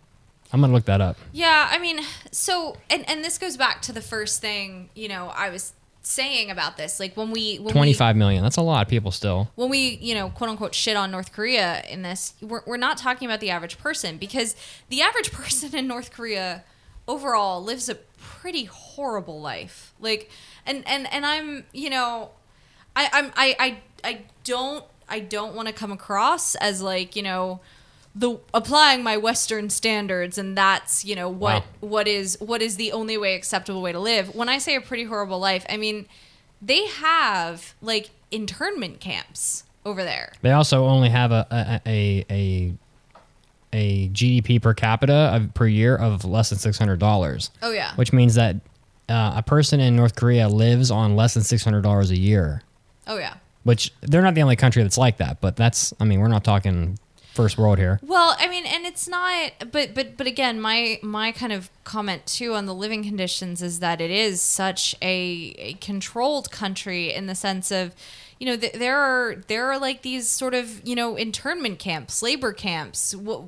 I'm gonna look that up. Yeah, I mean, so and and this goes back to the first thing, you know, I was saying about this. Like when we when 25 million. That's a lot of people still. when we, you know, quote unquote shit on North Korea in this, we're we're not talking about the average person because the average person in North Korea overall lives a pretty horrible life. Like and and and I'm, you know, I I'm I I I don't I don't want to come across as like, you know, the applying my western standards and that's you know what Wow. what is what is the only way acceptable way to live when i say a pretty horrible life i mean they have like internment camps over there They also only have a a a, a, a GDP per capita of, per year of less than six hundred dollars. Oh, yeah. which means that uh, a person in North Korea lives on less than six hundred dollars a year. oh yeah Which they're not the only country that's like that, but that's I mean we're not talking first world here. Well, I mean, and it's not, but but but again, my my kind of comment too on the living conditions is that it is such a, a controlled country in the sense of, you know, th- there are there are like these sort of you know internment camps, labor camps, wh-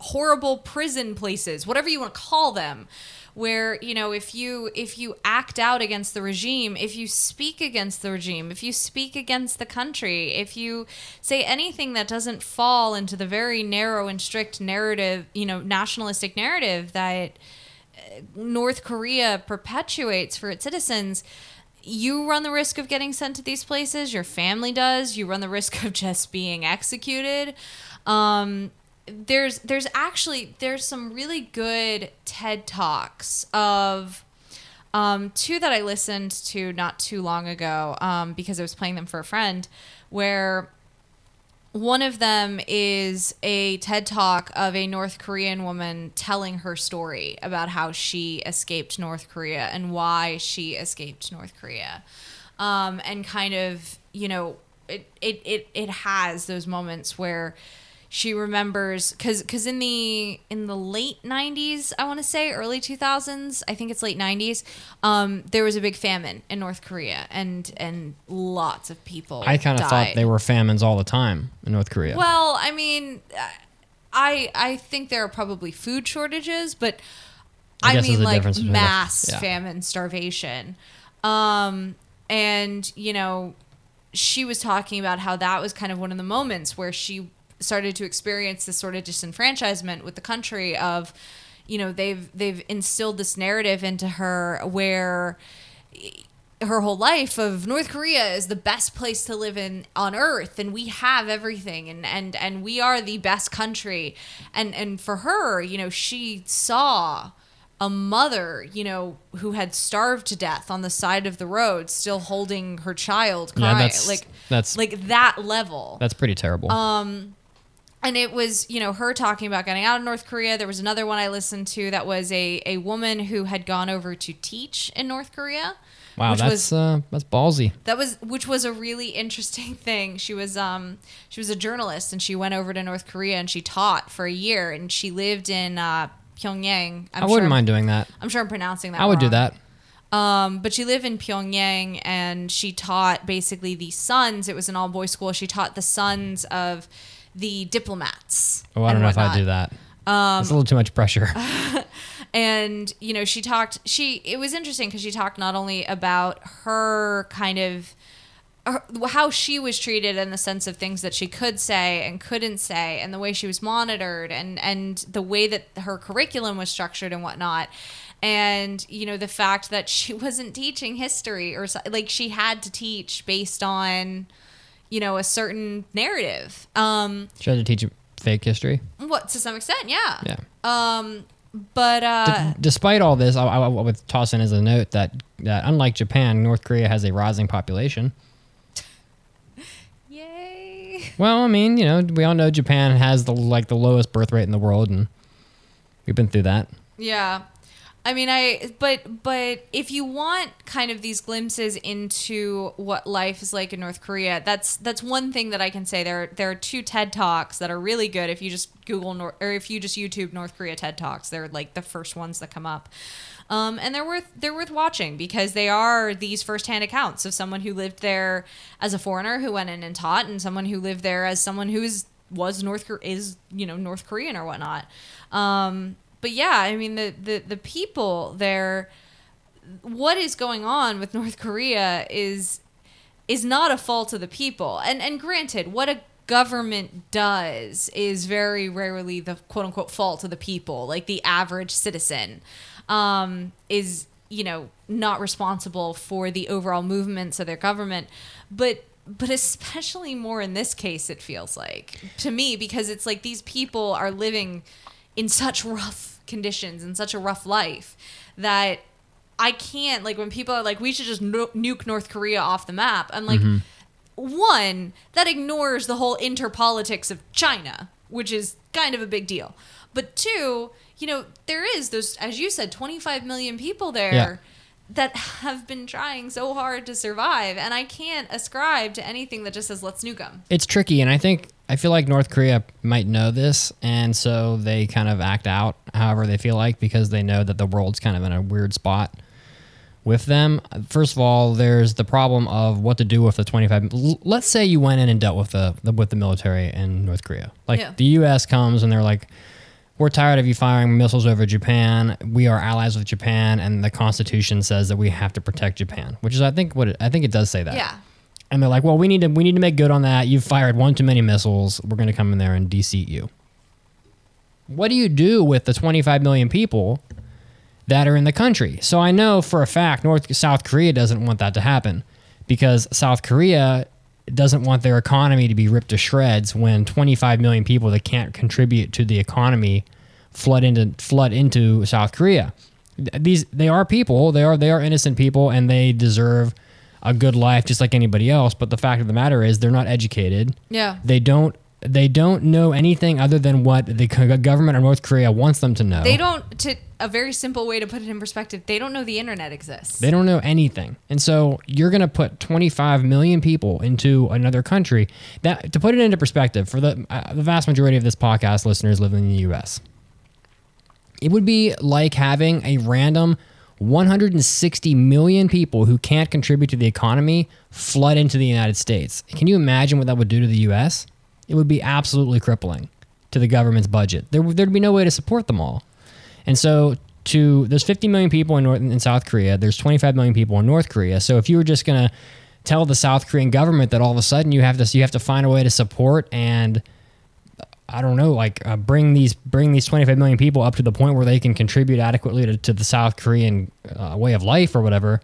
horrible prison places, whatever you want to call them, where you know if you if you act out against the regime, if you speak against the regime, if you speak against the country, if you say anything that doesn't fall into the very narrow and strict narrative, you know, nationalistic narrative that uh, North Korea perpetuates for its citizens, you run the risk of getting sent to these places. Your family does. You run the risk of just being executed. Um, there's there's actually there's some really good TED talks of um, two that I listened to not too long ago um, because I was playing them for a friend, where one of them is a TED talk of a North Korean woman telling her story about how she escaped North Korea and why she escaped North Korea. Um, and kind of, you know, it, it, it, it has those moments where she remembers because because in the in the late 90s i want to say early 2000s i think it's late 90s um, there was a big famine in north korea and and lots of people I kind of thought they were famines all the time in North Korea. Well, I mean, I I think there are probably food shortages, but I I, mean like difference between the- mass yeah. famine, starvation. Um, and you know, she was talking about how that was kind of one of the moments where she started to experience this sort of disenfranchisement with the country of you know they've they've instilled this narrative into her where her whole life of North Korea is the best place to live in on earth and we have everything and and and we are the best country and and for her you know she saw a mother you know who had starved to death on the side of the road still holding her child Yeah, that's- like that's- like that level That's pretty terrible. Um, and it was you know her talking about getting out of North Korea. There was another one I listened to that was a a woman who had gone over to teach in North Korea. wow, which that's was uh, that's ballsy. that was which was a really interesting thing. She was um she was a journalist and she went over to North Korea and she taught for a year and she lived in uh, Pyongyang. I'm I wouldn't sure, mind doing that. I'm sure I'm pronouncing that. I would do that. Um, but she lived in Pyongyang and she taught basically the sons. It was an all boys school. She taught the sons of the diplomats. Oh, I don't know if I'd do that. Um, It's a little too much pressure. and you know she talked she it was interesting because she talked not only about her kind of her, how she was treated in the sense of things that she could say and couldn't say and the way she was monitored and and the way that her curriculum was structured and whatnot and you know the fact that she wasn't teaching history or like she had to teach based on you know a certain narrative um Should I teach fake history? what to some extent yeah Yeah. um but uh D- despite all this, I, I, I would toss in as a note that, that unlike Japan, North Korea has a rising population. Yay. Well, I mean, you know, we all know Japan has the like the lowest birth rate in the world, and we've been through that. Yeah. I mean, I but but if you want kind of these glimpses into what life is like in North Korea, that's that's one thing that I can say. There there are two TED talks that are really good. If you just Google Nor- or if you just YouTube North Korea TED talks, they're like the first ones that come up. Um, and they're worth they're worth watching because they are these firsthand accounts of someone who lived there as a foreigner who went in and taught, and someone who lived there as someone who is was North is you know North Korean or whatnot. Um, but yeah, I mean the the the people there. What is going on with North Korea is is not a fault of the people. And and granted, what a government does is very rarely the quote unquote fault of the people. Like the average citizen um, is you know not responsible for the overall movements of their government, but but especially more in this case it feels like to me because it's like these people are living in such rough conditions and such a rough life that I can't like when people are like we should just nu- nuke North Korea off the map. I'm like mm-hmm. one that ignores the whole interpolitics of China, which is kind of a big deal. But two, you know, there is those as you said 25 million people there Yeah. that have been trying so hard to survive and I can't ascribe to anything that just says let's nuke them. It's tricky, and I think I feel like North Korea might know this, and so they kind of act out however they feel like because they know that the world's kind of in a weird spot with them. First of all, there's the problem of what to do with the 25. Let's say you went in and dealt with the, the with the military in North Korea. Like Yeah. the U.S. comes and they're like, "We're tired of you firing missiles over Japan. We are allies with Japan, and the Constitution says that we have to protect Japan." Which is, I think, what it, I think it does say that Yeah. And they're like, "Well, we need to we need to make good on that. You've fired one too many missiles. We're going to come in there and deseat you." What do you do with the 25 million people that are in the country? So I know for a fact North South Korea doesn't want that to happen because South Korea doesn't want their economy to be ripped to shreds when 25 million people that can't contribute to the economy flood into flood into South Korea. These they are people, they are they are innocent people and they deserve a good life just like anybody else, but the fact of the matter is they're not educated. Yeah. They don't they don't know anything other than what the government of North Korea wants them to know. They don't. To a very simple way to put it in perspective, they don't know the internet exists. They don't know anything. And so you're going to put 25 million people into another country. That to put it into perspective, for the uh, the vast majority of this podcast listeners live in the US. It would be like having a random 160 million people who can't contribute to the economy flood into the United States. Can you imagine what that would do to the US? It would be absolutely crippling to the government's budget. There, there'd be no way to support them all. And so to there's 50 million people in North in South Korea. There's 25 million people in North Korea. So if you were just gonna tell the South Korean government that all of a sudden you have to you have to find a way to support and I don't know, like uh, bring these bring these 25 million people up to the point where they can contribute adequately to, to the South Korean uh, way of life or whatever,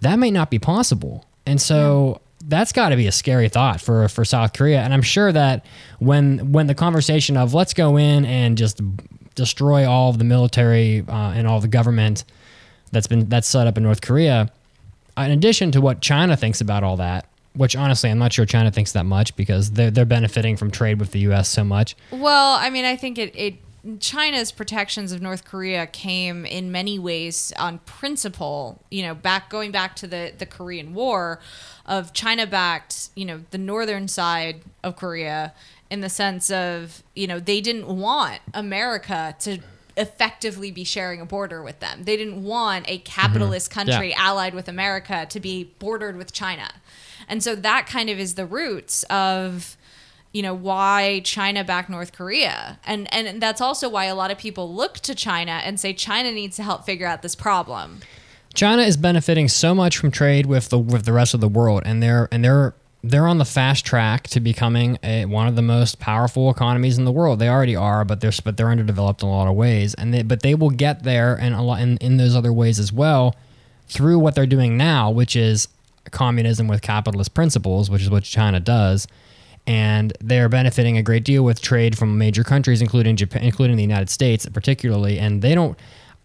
that may not be possible. And so that's got to be a scary thought for for South Korea. And I'm sure that when when the conversation of let's go in and just destroy all of the military uh, and all the government that's been that's set up in North Korea, in addition to what China thinks about all that, which honestly I'm not sure China thinks that much because they're they're benefiting from trade with the U.S. so much. Well, I mean, I think it, it China's protections of North Korea came in many ways on principle, you know, back going back to the the Korean War of China backed, you know, the northern side of Korea in the sense of, you know, they didn't want America to effectively be sharing a border with them. They didn't want a capitalist mm-hmm. country Yeah. allied with America to be bordered with China. And so that kind of is the roots of you know why China backed North Korea. And and that's also why a lot of people look to China and say China needs to help figure out this problem. China is benefiting so much from trade with the with the rest of the world, and they're and they're they're on the fast track to becoming a, one of the most powerful economies in the world. They already are, but they're but they're underdeveloped in a lot of ways, and they, but they will get there and a lot in, in those other ways as well through what they're doing now, which is communism with capitalist principles, which is what China does. And they're benefiting a great deal with trade from major countries, including Japan, including the United States, particularly. And they don't.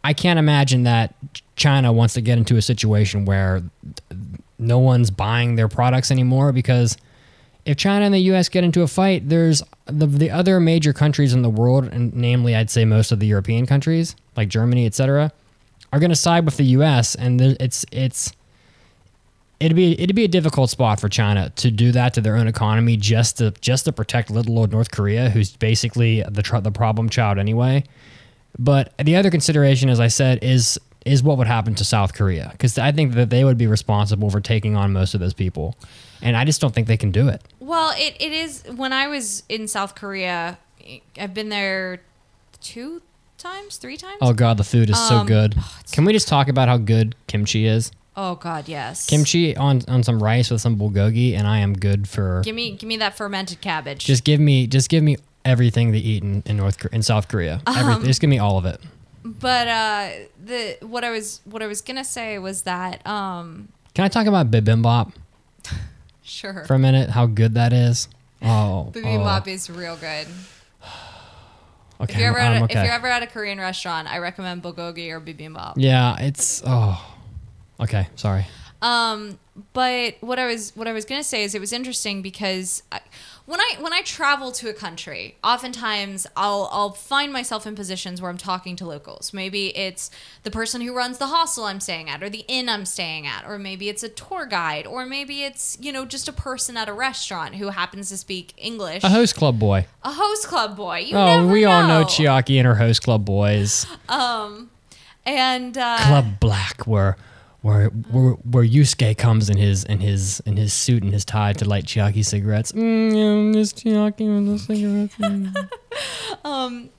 I can't imagine that China wants to get into a situation where no one's buying their products anymore because if China and the U.S. get into a fight, there's the the other major countries in the world, and namely, I'd say most of the European countries like Germany, etc., are going to side with the U.S. and it's it's it'd be it'd be a difficult spot for China to do that to their own economy just to just to protect little old North Korea, who's basically the tr- the problem child anyway. But the other consideration, as I said, is is what would happen to South Korea because I think that they would be responsible for taking on most of those people, and I just don't think they can do it. Well, it, it is when I was in South Korea, I've been there two times, three times. Oh god, the food is so Um, good. Can we just talk about how good kimchi is? Oh God, yes. Kimchi on on some rice with some bulgogi, and I am good for. Give me give me that fermented cabbage. Just give me just give me everything they eat in, in North in South Korea. Um, Just give me all of it. but uh the what I was what I was gonna say was that um Can I talk about bibimbap sure. for a minute? How good that is. Oh, Bibimbap oh. is real good. Okay, If you're ever I'm- at a, okay. if you're ever at a Korean restaurant, I recommend bulgogi or bibimbap. yeah, it's oh. Okay, sorry. Um, but what I was what I was gonna say is it was interesting because I, when I when I travel to a country, oftentimes I'll I'll find myself in positions where I'm talking to locals. Maybe it's the person who runs the hostel I'm staying at, or the inn I'm staying at, or maybe it's a tour guide, or maybe it's you know just a person at a restaurant who happens to speak English. A host club boy. A host club boy. You Oh, we all know know Chiaki and her host club boys. Um, And uh, Club Black, where where where where Yusuke comes in his in his in his suit and his tie to light Chiaki cigarettes. Mm, Chiaki with the cigarettes. mm.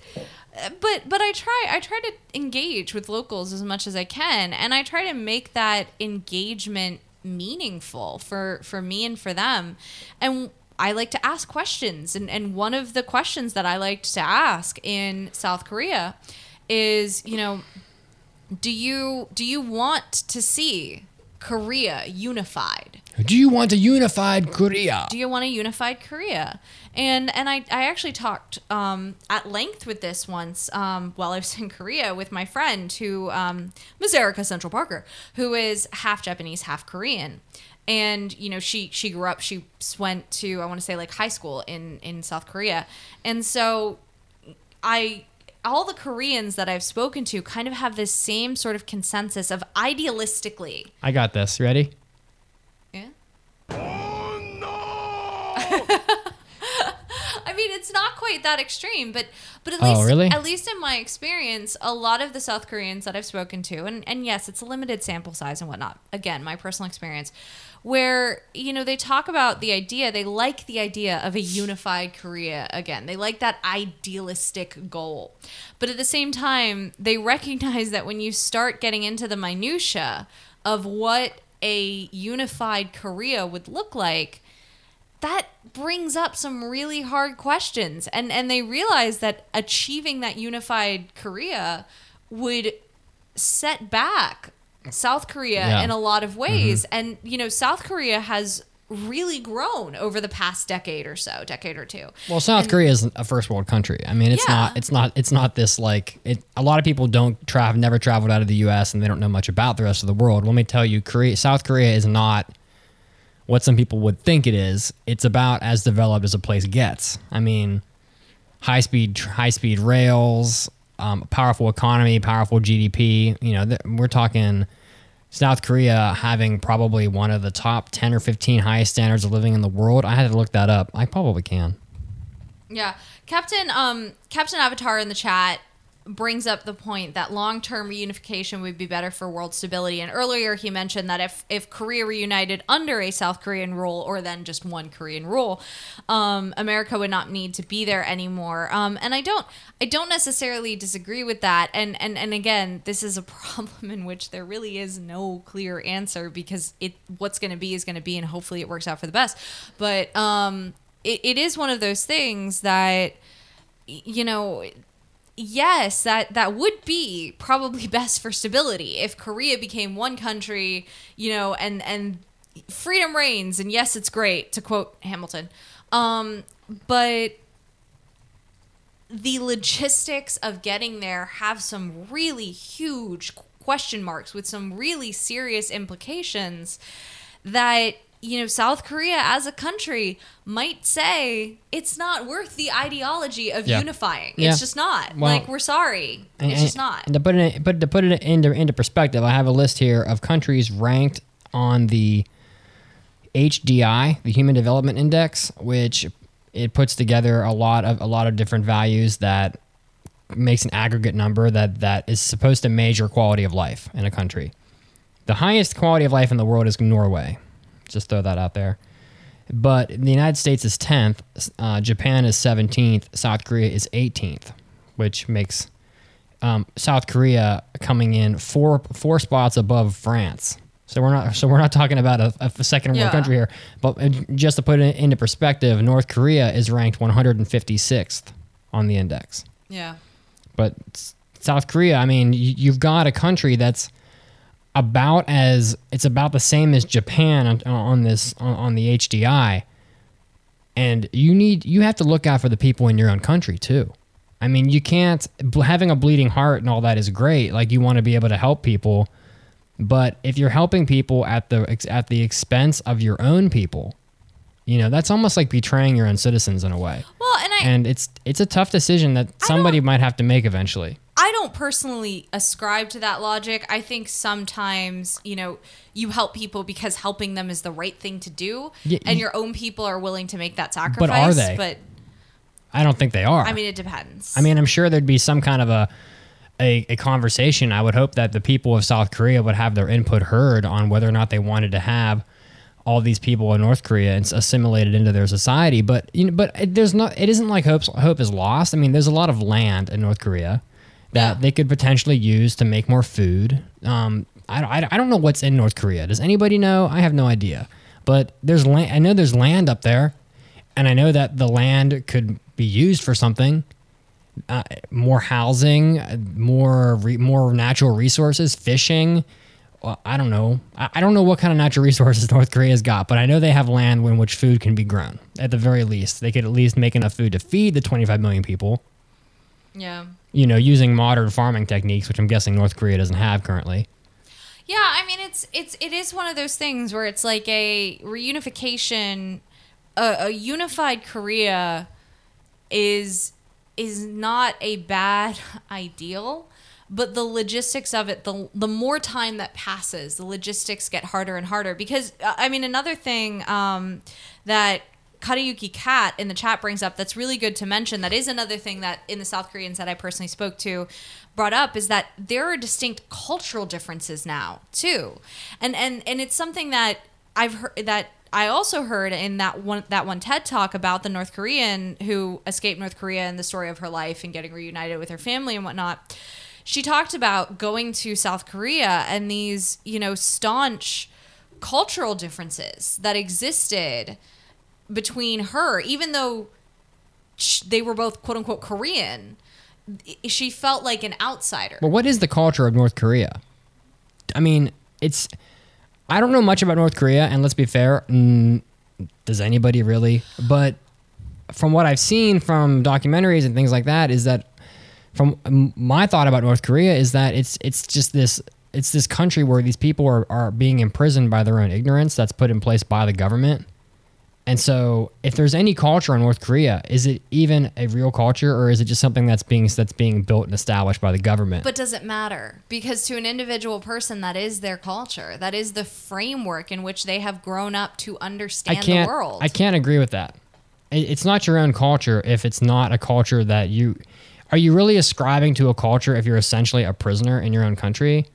but but I try I try to engage with locals as much as I can and I try to make that engagement meaningful for for me and for them and I like to ask questions and and one of the questions that I liked to ask in South Korea is you know do you do you want to see Korea unified Do you want a unified Korea? do you want a unified Korea? And and I, I actually talked um, at length with this once um, while I was in Korea with my friend who um, Ms. Erica Central Parker, who is half Japanese, half Korean. And you know she she grew up she went to I want to say like high school in in South Korea, and so I all the Koreans that I've spoken to kind of have this same sort of consensus of idealistically I got this. Ready? yeah. I mean, it's not quite that extreme, but but at Oh, least really? at least in my experience, a lot of the South Koreans that I've spoken to, and and yes, it's a limited sample size and whatnot. Again, my personal experience, where you know they talk about the idea, they like the idea of a unified Korea again. They like that idealistic goal, but at the same time, they recognize that when you start getting into the minutia of what a unified Korea would look like that brings up some really hard questions and and they realize that achieving that unified korea would set back south korea Yeah. Mm-hmm. in a lot of ways and you know south korea has really grown over the past decade or so decade or two Well, South Korea is a first world country. I mean, it's Yeah. not. It's not. It's not this like. It. A lot of people don't travel, never traveled out of the U.S. and they don't know much about the rest of the world. Let me tell you, Korea, South Korea is not what some people would think it is. It's about as developed as a place gets. I mean, high speed, high speed rails, um, powerful economy, powerful GDP. You know, th- we're talking. South Korea having probably one of the top 10 or 15 highest standards of living in the world. I had to look that up. I probably can. Yeah, Captain um Captain Avatar in the chat brings up the point that long-term reunification would be better for world stability. And earlier he mentioned that if if Korea reunited under a South Korean rule or then just one Korean rule um America would not need to be there anymore. Um and I don't I don't necessarily disagree with that. And and and again this is a problem in which there really is no clear answer because it what's going to be is going to be and hopefully it works out for the best. But um it, it is one of those things that you know yes that that would be probably best for stability. If korea became one country you know and and freedom reigns and yes it's great to quote hamilton. Um but the logistics of getting there have some really huge question marks with some really serious implications that you know South Korea as a country might say it's not worth the ideology of Yeah. unifying. Yeah. It's just not. Well, like we're sorry. And- it's just not. and to put it, but to put it into into perspective, I have a list here of countries ranked on the HDI, the Human Development Index, which it puts together a lot of a lot of different values that makes an aggregate number that that is supposed to measure quality of life in a country. The highest quality of life in the world is Norway. Just throw that out there. But the United States is 10th, uh, Japan is 17th, South Korea is 18th, which makes um, South Korea coming in four four spots above France. So we're not so we're not talking about a, a second world Yeah. country here. But just to put it into perspective, North Korea is ranked 156th on the index. yeah. But South Korea, I mean, you've got a country that's about as it's about the same as Japan on, on this on, on the HDI, and you need you have to look out for the people in your own country too. I mean, you can't having a bleeding heart and all that is great. Like you want to be able to help people, But if you're helping people at the at the expense of your own people, you know that's almost like betraying your own citizens in a way. Well, and I And it's it's a tough decision that somebody might have to make eventually. I don't personally ascribe to that logic. I think sometimes, you know, you help people because helping them is the right thing to do, Yeah, and your own people are willing to make that sacrifice. But are they? But I don't think they are. I mean, it depends. I mean, I'm sure there'd be some kind of a, a a conversation. I would hope that the people of South Korea would have their input heard on whether or not they wanted to have all these people in North Korea and assimilated into their society. But you know, but it, there's not. It isn't like hope's, hope is lost. I mean, there's a lot of land in North Korea that they could potentially use to make more food. Um, I, don't- I, I don't know what's in North Korea. Does anybody know? I have no idea. But there's land. I know there's land up there, and I know that the land could be used for something uh, more housing, more re- more natural resources, fishing. I don't know. I, I don't know what kind of natural resources North Korea's got, but I know they have land in which food can be grown. At the very least, they could at least make enough food to feed the 25 million people. yeah. You know, using modern farming techniques, which I'm guessing North Korea doesn't have currently. Yeah, I mean it's it's it is one of those things where it's like a reunification, a, a unified Korea is is not a bad ideal, but the logistics of it, the the more time that passes, the logistics get harder and harder. Because uh, I mean, another thing um, that Karayuki Cat in the chat brings up that's really good to mention. That is another thing that in the South Koreans that I personally spoke to brought up is that there are distinct cultural differences now too, and and and it's something that I've heard that I also heard in that one that one TED talk about the North Korean who escaped North Korea and the story of her life and getting reunited with her family and whatnot. She talked about going to South Korea and these, you know, staunch cultural differences that existed between her, even though they were both quote unquote Korean. She felt like an outsider. Well, what is the culture of North Korea? I mean, it's. I don't know much about North Korea, and let's be fair, does anybody really? But from what I've seen from documentaries and things like that, is that from my thought about North Korea is that it's it's just this it's this country where these people are, are being imprisoned by their own ignorance that's put in place by the government. And so, if there's any culture in North Korea, is it even a real culture, or is it just something that's being that's being built and established by the government? But does it matter? Because to an individual person, that is their culture. That is the framework in which they have grown up to understand the world. I can't agree with that. It's not your own culture if it's not a culture that you. Are you really ascribing to a culture if you're essentially a prisoner in your own country?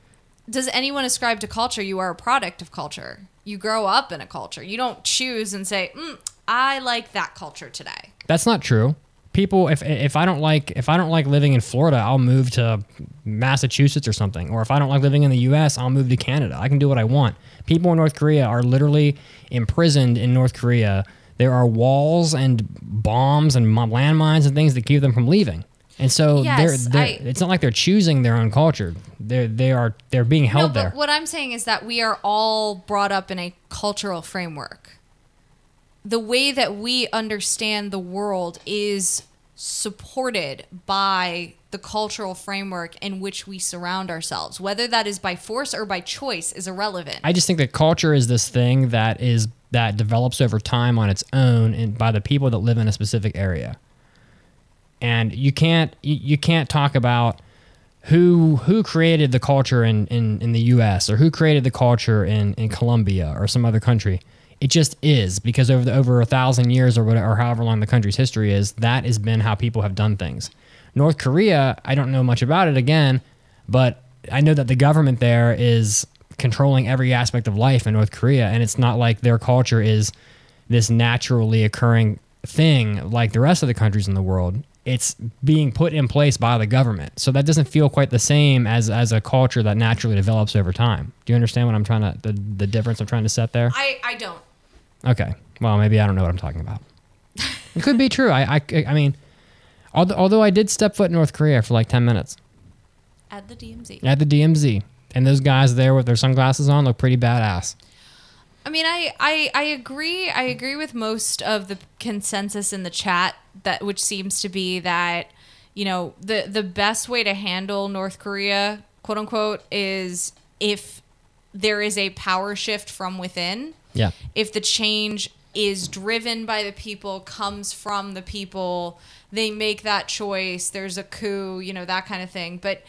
Does anyone ascribe to culture? You are a product of culture. You grow up in a culture. You don't choose and say, mm, "I like that culture today." That's not true. People, if if I don't like if I don't like living in Florida, I'll move to Massachusetts or something. Or if I don't like living in the U.S., I'll move to Canada. I can do what I want. People in North Korea are literally imprisoned in North Korea. There are walls and bombs and landmines and things that keep them from leaving. And so Yes, they're, they're, I- it's not like they're choosing their own culture. They're they are they're being No, held but there. what I'm saying is that we are all brought up in a cultural framework. The way that we understand the world is supported by the cultural framework in which we surround ourselves. Whether that is by force or by choice is irrelevant. I just think that culture is this thing that is that develops over time on its own and by the people that live in a specific area. And you can't you, can't talk about who who created the culture in, in, in the US or who created the culture in, in Colombia or some other country. It just is because over the over a thousand years or whatever, or however long the country's history is, that has been how people have done things. North Korea, I don't know much about it again, but I know that the government there is controlling every aspect of life in North Korea, and it's not like their culture is this naturally occurring thing like the rest of the countries in the world. It's being put in place by the government, so that doesn't feel quite the same as as a culture that naturally develops over time. Do you understand what I'm trying to the, the difference I'm trying to set there? I, I don't. Okay. Well, maybe I don't know what I'm talking about. it could be true. I, I, I mean, although, although I did step foot in North Korea for like 10 minutes At the DMZ. at the DMZ, and those guys there with their sunglasses on look pretty badass. I mean, I, I I agree. I agree with most of the consensus in the chat that which seems to be that you know the the best way to handle North Korea, quote unquote, is if there is a power shift from within. Yeah. If the change is driven by the people, comes from the people, they make that choice. There's a coup, you know, that kind of thing. But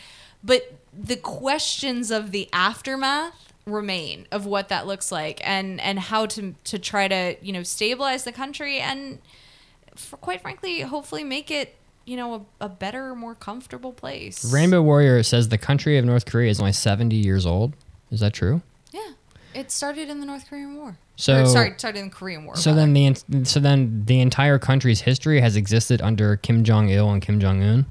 but the questions of the aftermath remain of what that looks like and and how to to try to you know stabilize the country and quite frankly hopefully make it you know a, a better more comfortable place Rainbow Warrior says the country of North Korea is only 70 years old. Is that true? yeah it started in the north korean war So- Or, sorry it started in the korean war So rather. then the so then the entire country's history has existed under Kim Jong Il and Kim Jong Un.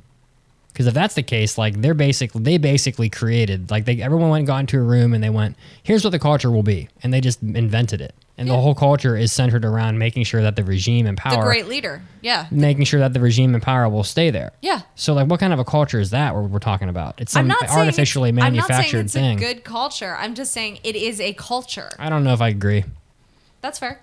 Because if that's the case, like they're basically they basically created like they everyone went and got into a room and they went here's what the culture will be and they just invented it and the whole culture is centered around making sure that the regime in power, the great leader yeah making sure that the regime in power will stay there. yeah So like what kind of a culture is that we're, we're talking about? It's some saying it's- artificially manufactured I'm not saying thing. it's a good culture. I'm just saying it is a culture. I don't know if I agree. That's fair.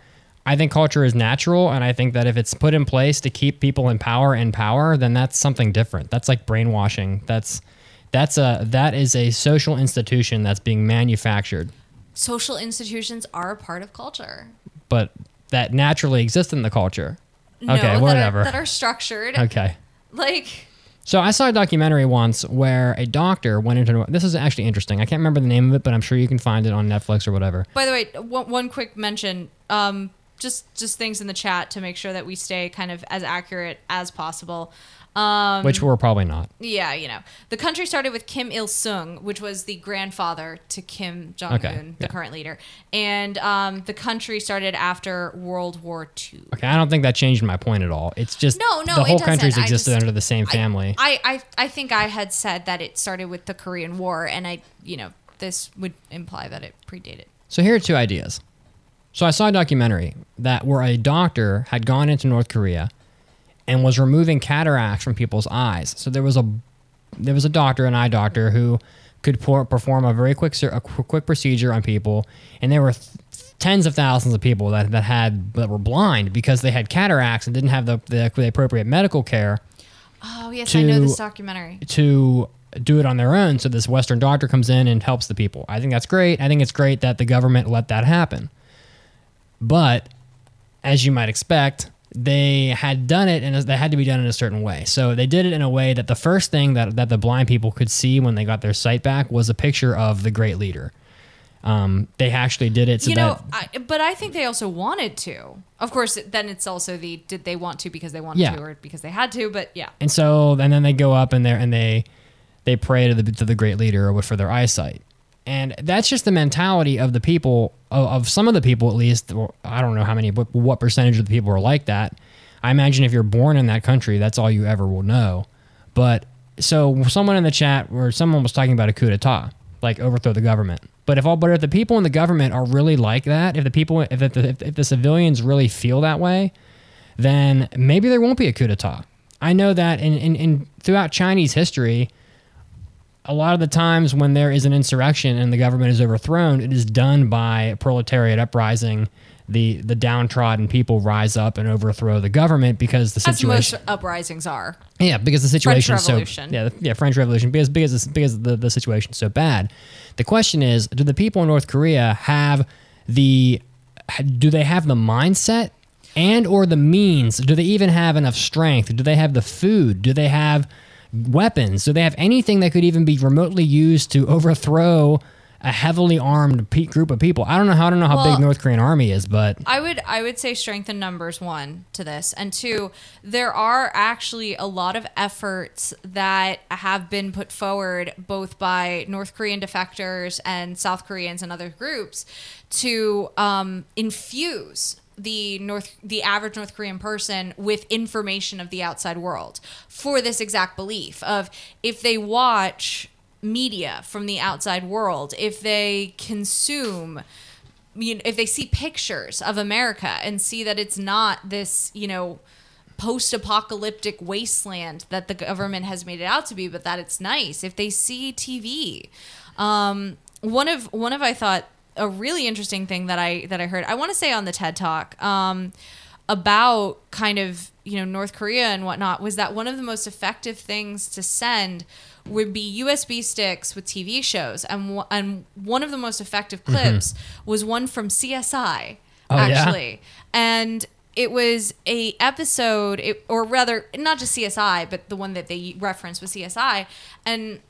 I think culture is natural, and I think that if it's put in place to keep people in power in power, then that's something different. That's like brainwashing. That's that's a that is a social institution that's being manufactured, Social institutions are a part of culture. but that naturally exist in the culture. No, okay, that whatever. Are, that are structured. okay. Like So I saw a documentary once where a doctor went into this is actually interesting. I can't remember the name of it, but I'm sure you can find it on Netflix or whatever. By the way, one, one quick mention. Um, just just things in the chat to make sure that we stay kind of as accurate as possible. Um, Which we're probably not. yeah, you know, the country started with Kim Il Sung, which was the grandfather to Kim Jong Un, Okay, the yeah. current leader, and um, the country started after World War II. Okay, I don't think that changed my point at all. It's just No, no, the whole country's existed just- under the same family. I, I, I think I had said that it started with the Korean War, and I, you know, this would imply that it predated. So here are two ideas. So I saw a documentary that where a doctor had gone into North Korea and was removing cataracts from people's eyes. So there was a there was a doctor, an eye doctor, who could por- perform a very quick a quick procedure on people, and there were th- tens of thousands of people that, that had that were blind because they had cataracts and didn't have the, the, the appropriate medical care Oh yes, I know this documentary. to do it on their own. So this Western doctor comes in and helps the people. I think that's great. I think it's great that the government let that happen. But as you might expect, they had done it and they had to be done in a certain way. So they did it in a way that the first thing that, that the blind people could see when they got their sight back was a picture of the great leader. Um, they actually did it so you that know, I, but I think they also wanted to. Of course, then it's also the did they want to because they wanted Yeah. to or because they had to. But yeah, And so, and then they go up and they and they they pray to the to the great leader or for their eyesight. And that's just the mentality of the people of, of some of the people at least. I don't know how many, what, what percentage of the people are like that. I imagine if you're born in that country, that's all you ever will know. But so someone in the chat where someone was talking about a coup d'état, like overthrow the government. But if all, but if the people in the government are really like that, if the people, if the, if, if the civilians really feel that way, then maybe there won't be a coup d'état. I know that in, in, in throughout Chinese history, a lot of the times when there is an insurrection and the government is overthrown, it is done by proletariat uprising. The the downtrodden people rise up and overthrow the government because the as most uprisings are. Yeah, because the situation is so Revolution. yeah, the- yeah, French Revolution because because because the the situation is so bad. The question is, do the people in North Korea have the do they have the mindset and or the means? Do they even have enough strength? Do they have the food? Do they have weapons? Do they have anything that could even be remotely used to overthrow a heavily armed pe- group of people? I don't know how I don't know how Well- big North Korean army is, but I would I would say strength in numbers one to this and two there are actually a lot of efforts that have been put forward both by North Korean defectors and South Koreans and other groups to um, infuse the North the average North Korean person with information of the outside world for this exact belief of if they watch media from the outside world if they consume you know, if they see pictures of America and see that it's not this, you know, post-apocalyptic wasteland that the government has made it out to be, but that it's nice. If they see TV, um, one of one of I thought a really interesting thing that I that I heard. I want to say on the TED Talk um, about kind of you know North Korea and whatnot was that one of the most effective things to send would be USB sticks with TV shows, and w- and one of the most effective clips was one from CSI Oh, yeah? actually, and it was a episode, it, or rather, not just CSI, but the one that they referenced was CSI, and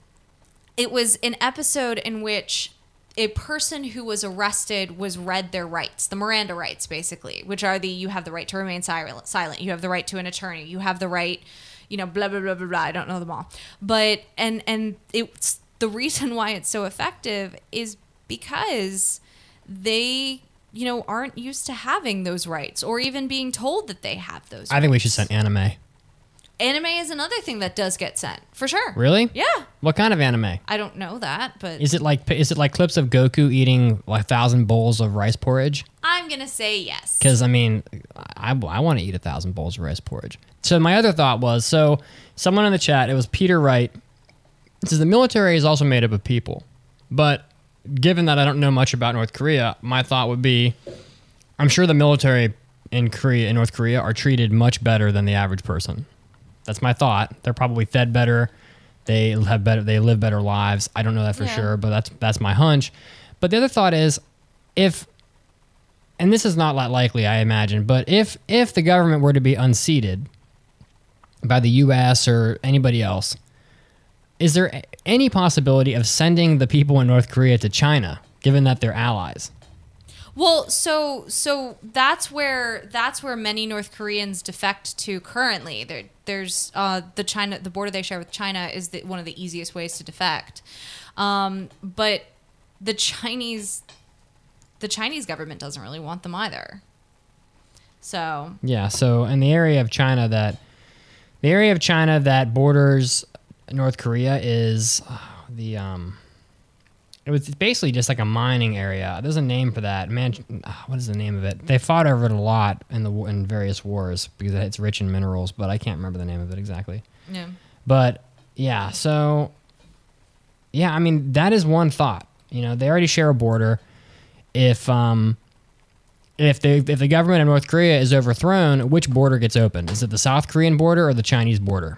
it was an episode in which a person who was arrested was read their rights, the Miranda rights, basically, which are the you have the right to remain silent, silent, you have the right to an attorney, you have the right, you know, blah blah blah blah blah. I don't know them all, but and and it's the reason why it's so effective is because they you know aren't used to having those rights or even being told that they have those. I think we should send anime. Anime is another thing that does get sent for sure. Really? Yeah. What kind of anime? I don't know that, but Is it like is it like clips of Goku eating like a thousand bowls of rice porridge? I'm gonna say yes. Because I mean, I, I want to eat a thousand bowls of rice porridge. So my other thought was so someone in the chat, it was Peter Wright. It says the military is also made up of people, but given that I don't know much about North Korea, my thought would be, I'm sure the military in Korea in North Korea are treated much better than the average person. That's my thought. They're probably fed better. They have better. They live better lives. I don't know that for Yeah. sure, but that's that's my hunch. But the other thought is, if and this is not that likely, I imagine, but if if the government were to be unseated by the U.S. or anybody else, is there any possibility of sending the people in North Korea to China, given that they're allies? Well, so so that's where that's where many North Koreans defect to currently. There, there's uh, the China the border they share with China is the, one of the easiest ways to defect, um, but the Chinese the Chinese government doesn't really want them either. So Yeah. So in the area of China that the area of China that borders North Korea is uh, the um. It was basically just like a mining area. There's a name for that. Man, ah, what is the name of it? They fought over it a lot in the in various wars because it's rich in minerals, but I can't remember the name of it exactly. yeah, But yeah, so yeah, I mean that is one thought. You know, they already share a border. If um if the if the government of North Korea is overthrown, which border gets opened? Is it the South Korean border or the Chinese border?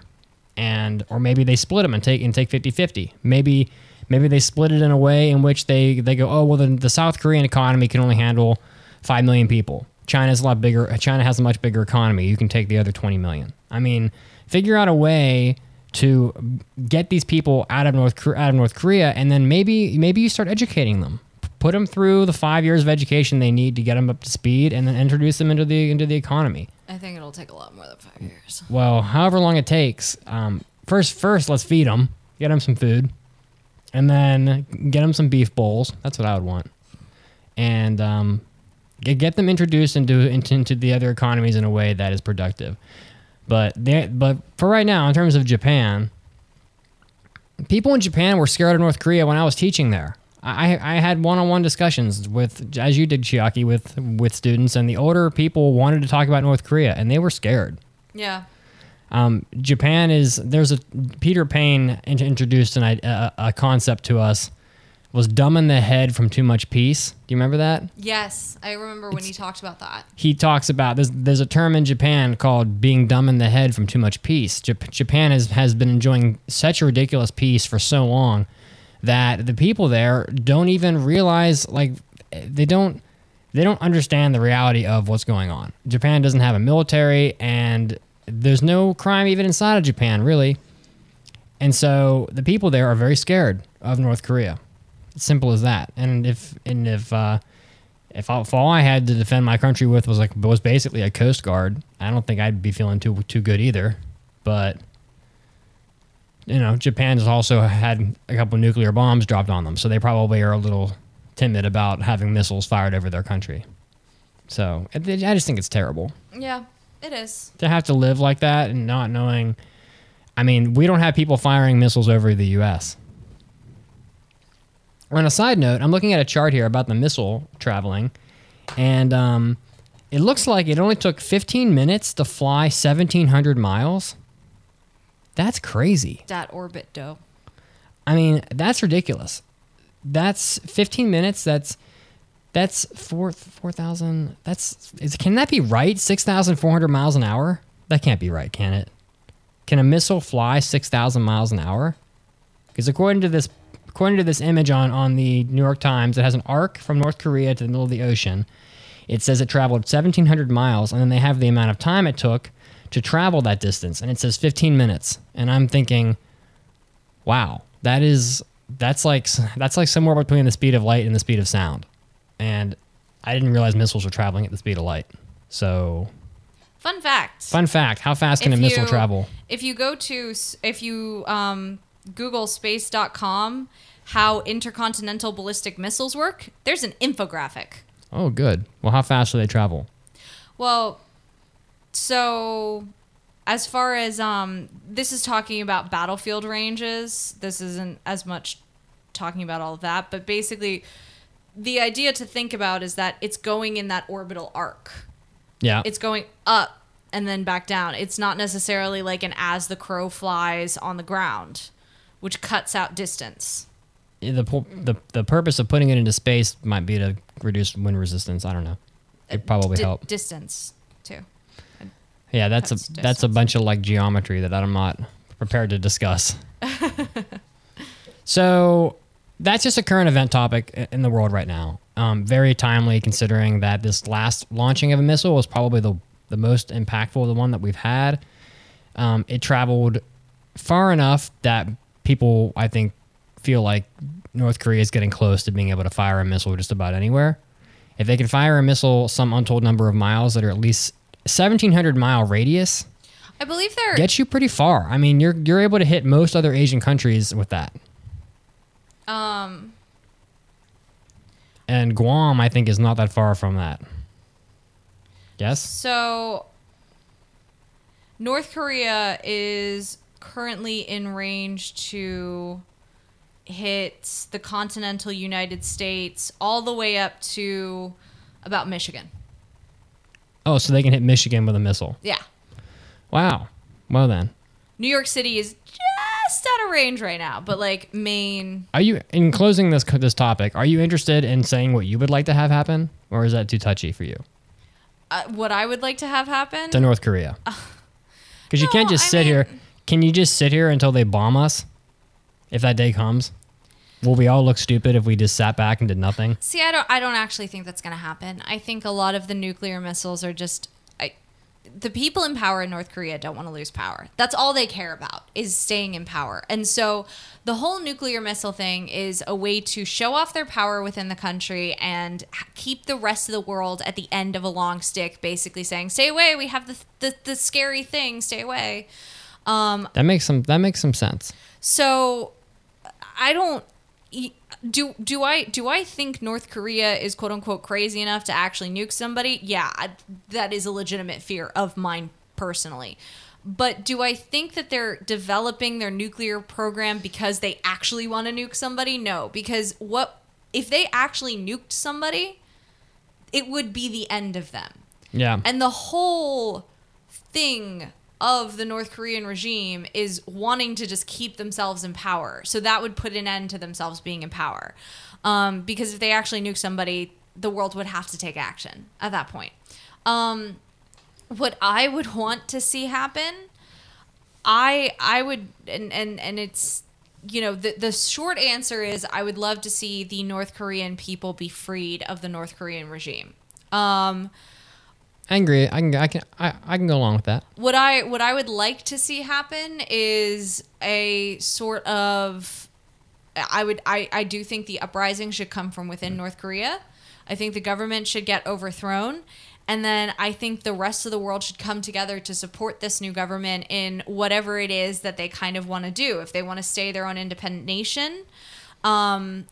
And or maybe they split them and take and take 50-50. Maybe maybe they split it in a way in which they they go, "Oh, well then the South Korean economy can only handle 5 million people. China's a lot bigger. China has a much bigger economy. You can take the other 20 million. I mean, figure out a way to get these people out of North out of North Korea, and then maybe maybe you start educating them. Put them through the five years of education they need to get them up to speed, and then introduce them into the into the economy. I think it'll take a lot more than five years. Well, however long it takes. Um, first, first let's feed them, get them some food, and then get them some beef bowls. That's what I would want, and um, get, get them introduced into, into into the other economies in a way that is productive. But they, but for right now, in terms of Japan, people in Japan were scared of North Korea when I was teaching there. I, I had one-on-one discussions with, as you did, Chiaki, with with students, and the older people wanted to talk about North Korea, and they were scared. Yeah. Um, Japan is there's a Peter Payne introduced an, a, a concept to us was dumb in the head from too much peace. Do you remember that? Yes, I remember when he talked about that. He talks about there's there's a term in Japan called being dumb in the head from too much peace. Jap- Japan has has been enjoying such a ridiculous peace for so long that the people there don't even realize like they don't they don't understand the reality of what's going on. Japan doesn't have a military and there's no crime even inside of Japan really. And so the people there are very scared of North Korea. It's Simple as that. And if and if uh, if, all, if all I had to defend my country with was like was basically a coast guard, I don't think I'd be feeling too too good either. But you know, Japan has also had a couple nuclear bombs dropped on them, so they probably are a little timid about having missiles fired over their country. So I just think it's terrible Yeah, it is. to have to live like that and not knowing. I mean, we don't have people firing missiles over the U.S. On a side note, I'm looking at a chart here about the missile traveling, and um, it looks like it only took 15 minutes to fly 1,700 miles. That's crazy. That orbit though. I mean, that's ridiculous. That's 15 minutes. That's that's four four thousand. That's is, can that be right? 6,400 miles an hour. That can't be right, can it? Can a missile fly 6,000 miles an hour? Because according to this according to this image on, on the New York Times, it has an arc from North Korea to the middle of the ocean. It says it traveled 1,700 miles, and then they have the amount of time it took to travel that distance, and it says 15 minutes. And I'm thinking, wow, that is that's like that's like somewhere between the speed of light and the speed of sound. And I didn't realize missiles were traveling at the speed of light. So, Fun fact. fun fact: How fast can If a missile you- travel? If you go to, if you um, Google space.com, how intercontinental ballistic missiles work, there's an infographic. Oh, good. Well, how fast do they travel? Well, so as far as um, this is talking about battlefield ranges. This isn't as much talking about all of that, but basically, the idea to think about is that it's going in that orbital arc. Yeah. It's going up and then back down. It's not necessarily like an as the crow flies on the ground, which cuts out distance. the, the the purpose of putting it into space might be to reduce wind resistance. I don't know. It uh, probably Di- help. distance too. Yeah, that's a cuts that's a bunch of like geometry that I'm not prepared to discuss. so that's just a current event topic in the world right now. Um, very timely considering that this last launching of a missile was probably the the most impactful, the one that we've had. Um, it traveled far enough that people, I think, feel like North Korea is getting close to being able to fire a missile just about anywhere. If they can fire a missile some untold number of miles that are at least 1700 mile radius, I believe they're gets you pretty far. I mean, you're you're able to hit most other Asian countries with that. Um And Guam, I think, is not that far from that. Yes. So, North Korea is currently in range to hit the continental United States all the way up to about Michigan. Oh, so they can hit Michigan with a missile. Yeah. Wow. Well then, New York City is just out of range right now, but like main. are you in closing this this topic? Are you interested in saying what you would like to have happen, or is that too touchy for you? uh, what I would like to have happen. To North Korea, because you can't just I sit mean- here. Can you just sit here until they bomb us? If that day comes, will we all look stupid if we just sat back and did nothing? See, I don't. I don't actually think that's going to happen. I think a lot of the nuclear missiles are just. The people in power in North Korea don't want to lose power. That's all they care about is staying in power. And so, the whole nuclear missile thing is a way to show off their power within the country and keep the rest of the world at the end of a long stick, basically saying, "Stay away. We have the the, the scary thing. Stay away." Um, that makes some that makes some sense. So I don't do do I do I think North Korea is quote unquote crazy enough to actually nuke somebody? Yeah, I, that is a legitimate fear of mine personally. But do I think that they're developing their nuclear program because they actually want to nuke somebody? No, because what if they actually nuked somebody? It would be the end of them. Yeah. And the whole thing of the North Korean regime is wanting to just keep themselves in power. So that would put an end to themselves being in power. Um, because if they actually nuke somebody, the world would have to take action at that point. Um, what I would want to see happen, I I would and and and it's you know the the short answer is I would love to see the North Korean people be freed of the North Korean regime. Um, Agree. I can I can I, I can go along with that. what I what I would like to see happen is a sort of I would I, I do think the uprising should come from within North Korea. I think the government should get overthrown. And then I think the rest of the world should come together to support this new government in whatever it is that they kind of want to do. If they want to stay their own independent nation, um,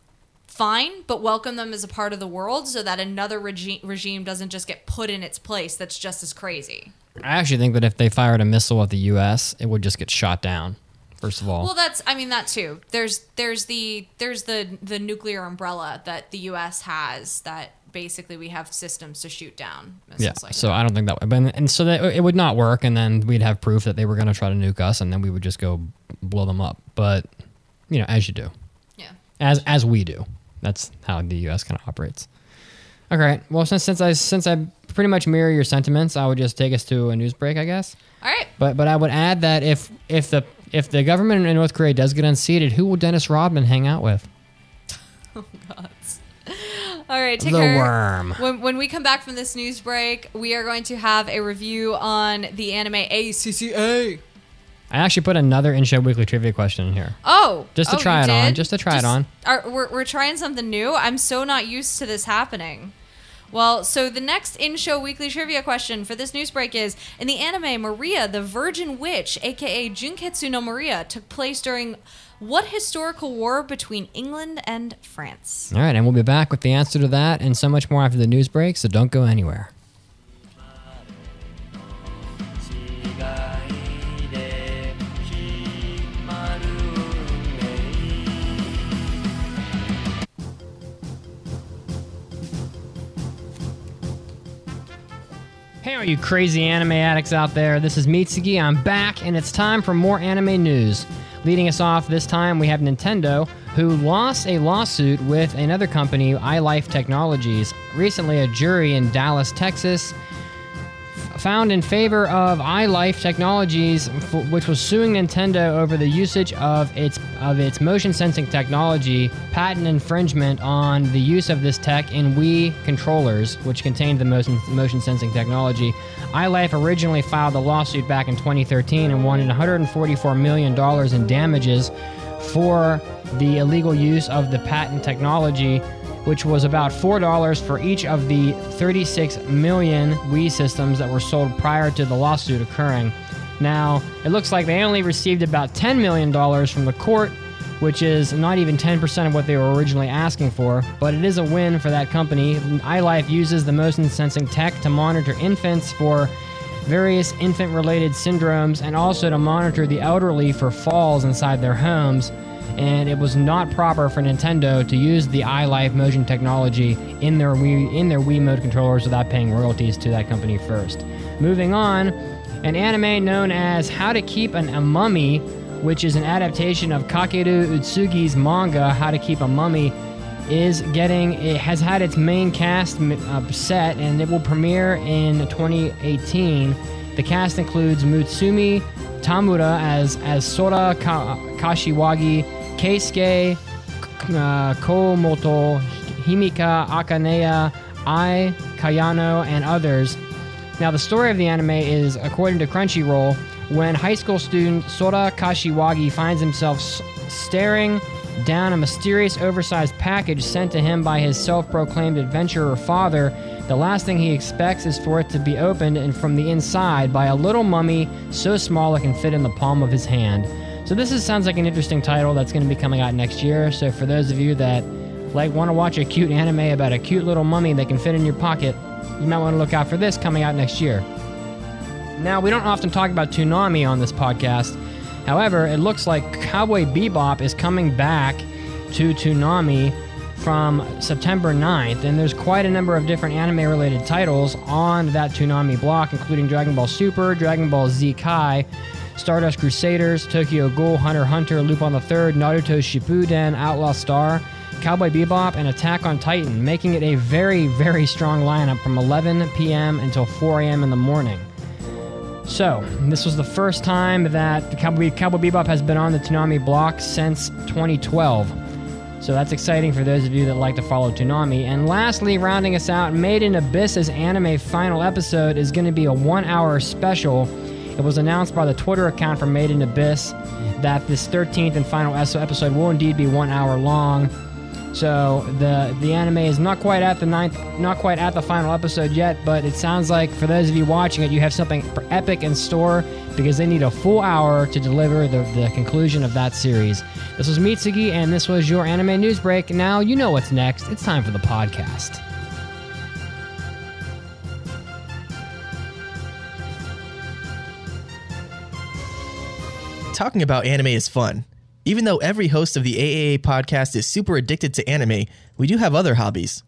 fine, but welcome them as a part of the world so that another regi- regime doesn't just get put in its place that's just as crazy. I actually think that if they fired a missile at the U.S., it would just get shot down. First of all, Well, that's I mean that too. There's there's the there's the the nuclear umbrella that the U.S. has that basically we have systems to shoot down missiles yeah. like so that. I don't think that. But and so that it would not work, and then we'd have proof that they were going to try to nuke us, and then we would just go blow them up. But you know, as you do, yeah. as as we do, that's how the U.S. kind of operates. Okay. Well, since since I since I pretty much mirror your sentiments, I would just take us to a news break, I guess. All right. But but I would add that if if the if the government in North Korea does get unseated, who will Dennis Rodman hang out with? Oh God. All right, take The Ticker. worm. When, when we come back from this news break, we are going to have a review on the anime ACCA. I actually put another in show weekly trivia question in here. Oh, Just to oh, try it on, just to try it on. Are, we're, we're trying something new. I'm so not used to this happening. Well, so the next in-show weekly trivia question for this news break is: In the anime, Maria, the Virgin Witch, aka Junketsu no Maria, took place during what historical war between England and France? All right, and we'll be back with the answer to that and so much more after the news break. So don't go anywhere. Hey, all you crazy anime addicts out there. This is Mitsugi. I'm back, and it's time for more anime news. Leading us off this time, we have Nintendo, who lost a lawsuit with another company, iLife Technologies. Recently, a jury in Dallas, Texas, found in favor of iLife Technologies, which was suing Nintendo over the usage of its of its motion sensing technology, patent infringement on the use of this tech in Wii controllers, which contained the motion motion sensing technology. iLife originally filed the lawsuit back in 2013 and wanted 144 million dollars in damages for the illegal use of the patent technology which was about $4 for each of the 36 million Wii systems that were sold prior to the lawsuit occurring. Now, it looks like they only received about $10 million from the court, which is not even 10% of what they were originally asking for, but it is a win for that company. iLife uses the motion sensing tech to monitor infants for various infant related syndromes and also to monitor the elderly for falls inside their homes and it was not proper for Nintendo to use the iLife motion technology in their Wii, in their Wiimote controllers without paying royalties to that company first. Moving on, an anime known as How to Keep an, a Mummy, which is an adaptation of Kakeru Utsugi's manga How to Keep a Mummy, is getting it has had its main cast uh, set and it will premiere in 2018. The cast includes Mutsumi Tamura as as Sora Ka- Kashiwagi, Keisuke uh, Komoto, Himika Akaneya, Ai Kayano, and others. Now, the story of the anime is, according to Crunchyroll, when high school student Sora Kashiwagi finds himself s- staring down a mysterious oversized package sent to him by his self proclaimed adventurer father, the last thing he expects is for it to be opened and from the inside by a little mummy so small it can fit in the palm of his hand. So this is, sounds like an interesting title that's going to be coming out next year. So for those of you that like want to watch a cute anime about a cute little mummy that can fit in your pocket, you might want to look out for this coming out next year. Now, we don't often talk about Toonami on this podcast. However, it looks like Cowboy Bebop is coming back to Toonami from September 9th, and there's quite a number of different anime related titles on that Toonami block, including Dragon Ball Super, Dragon Ball Z Kai, Stardust Crusaders, Tokyo Ghoul, Hunter Hunter, Lupin the Third, Naruto Shippuden, Outlaw Star, Cowboy Bebop, and Attack on Titan, making it a very, very strong lineup from 11 p.m. until 4 a.m. in the morning. So, this was the first time that Cowboy, Cowboy Bebop has been on the Toonami block since 2012. So that's exciting for those of you that like to follow Toonami. And lastly, rounding us out, Made in Abyss's anime final episode is going to be a one hour special. It was announced by the Twitter account for Made in Abyss that this 13th and final episode will indeed be one hour long. So the the anime is not quite at the ninth, not quite at the final episode yet, but it sounds like for those of you watching it, you have something epic in store because they need a full hour to deliver the, the conclusion of that series. This was Mitsugi, and this was your anime news break. Now you know what's next. It's time for the podcast. Talking about anime is fun. Even though every host of the AAA podcast is super addicted to anime, we do have other hobbies.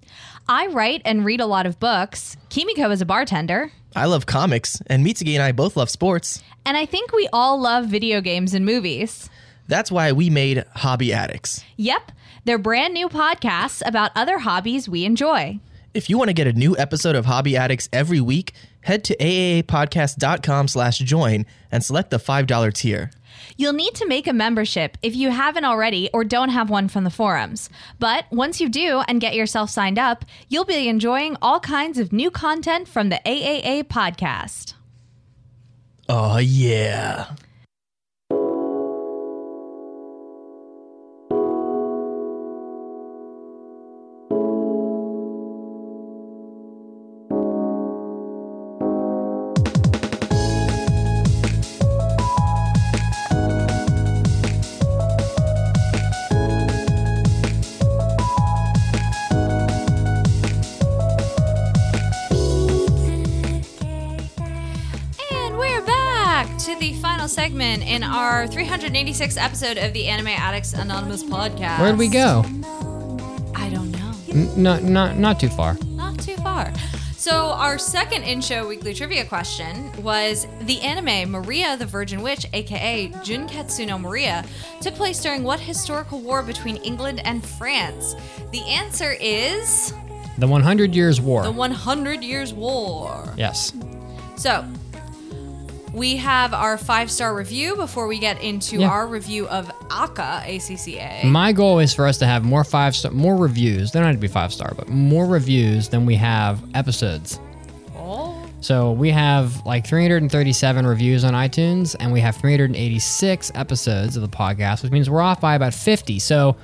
I write and read a lot of books. Kimiko is a bartender. I love comics, and Mitsugi and I both love sports. And I think we all love video games and movies. That's why we made Hobby Addicts. Yep, they're brand new podcasts about other hobbies we enjoy. If you want to get a new episode of Hobby Addicts every week, head to aaapodcast.com slash join and select the $5 tier. You'll need to make a membership if you haven't already or don't have one from the forums. But once you do and get yourself signed up, you'll be enjoying all kinds of new content from the AAA podcast. Oh, yeah. Segment in our 386th episode of the Anime Addicts Anonymous podcast. Where'd we go? I don't know. N- not not not too far. Not too far. So, our second in show weekly trivia question was the anime Maria the Virgin Witch, aka Junketsu no Maria, took place during what historical war between England and France? The answer is The 100 Years War. the 100 Years War. yes. So, we have our five star review before we get into Yeah. our review of Aka ACCA. My goal is for us to have more five star, more reviews. They don't have to be five star, but more reviews than we have episodes. Oh. So we have like 337 reviews on iTunes, and we have 386 episodes of the podcast, which means we're off by about 50. So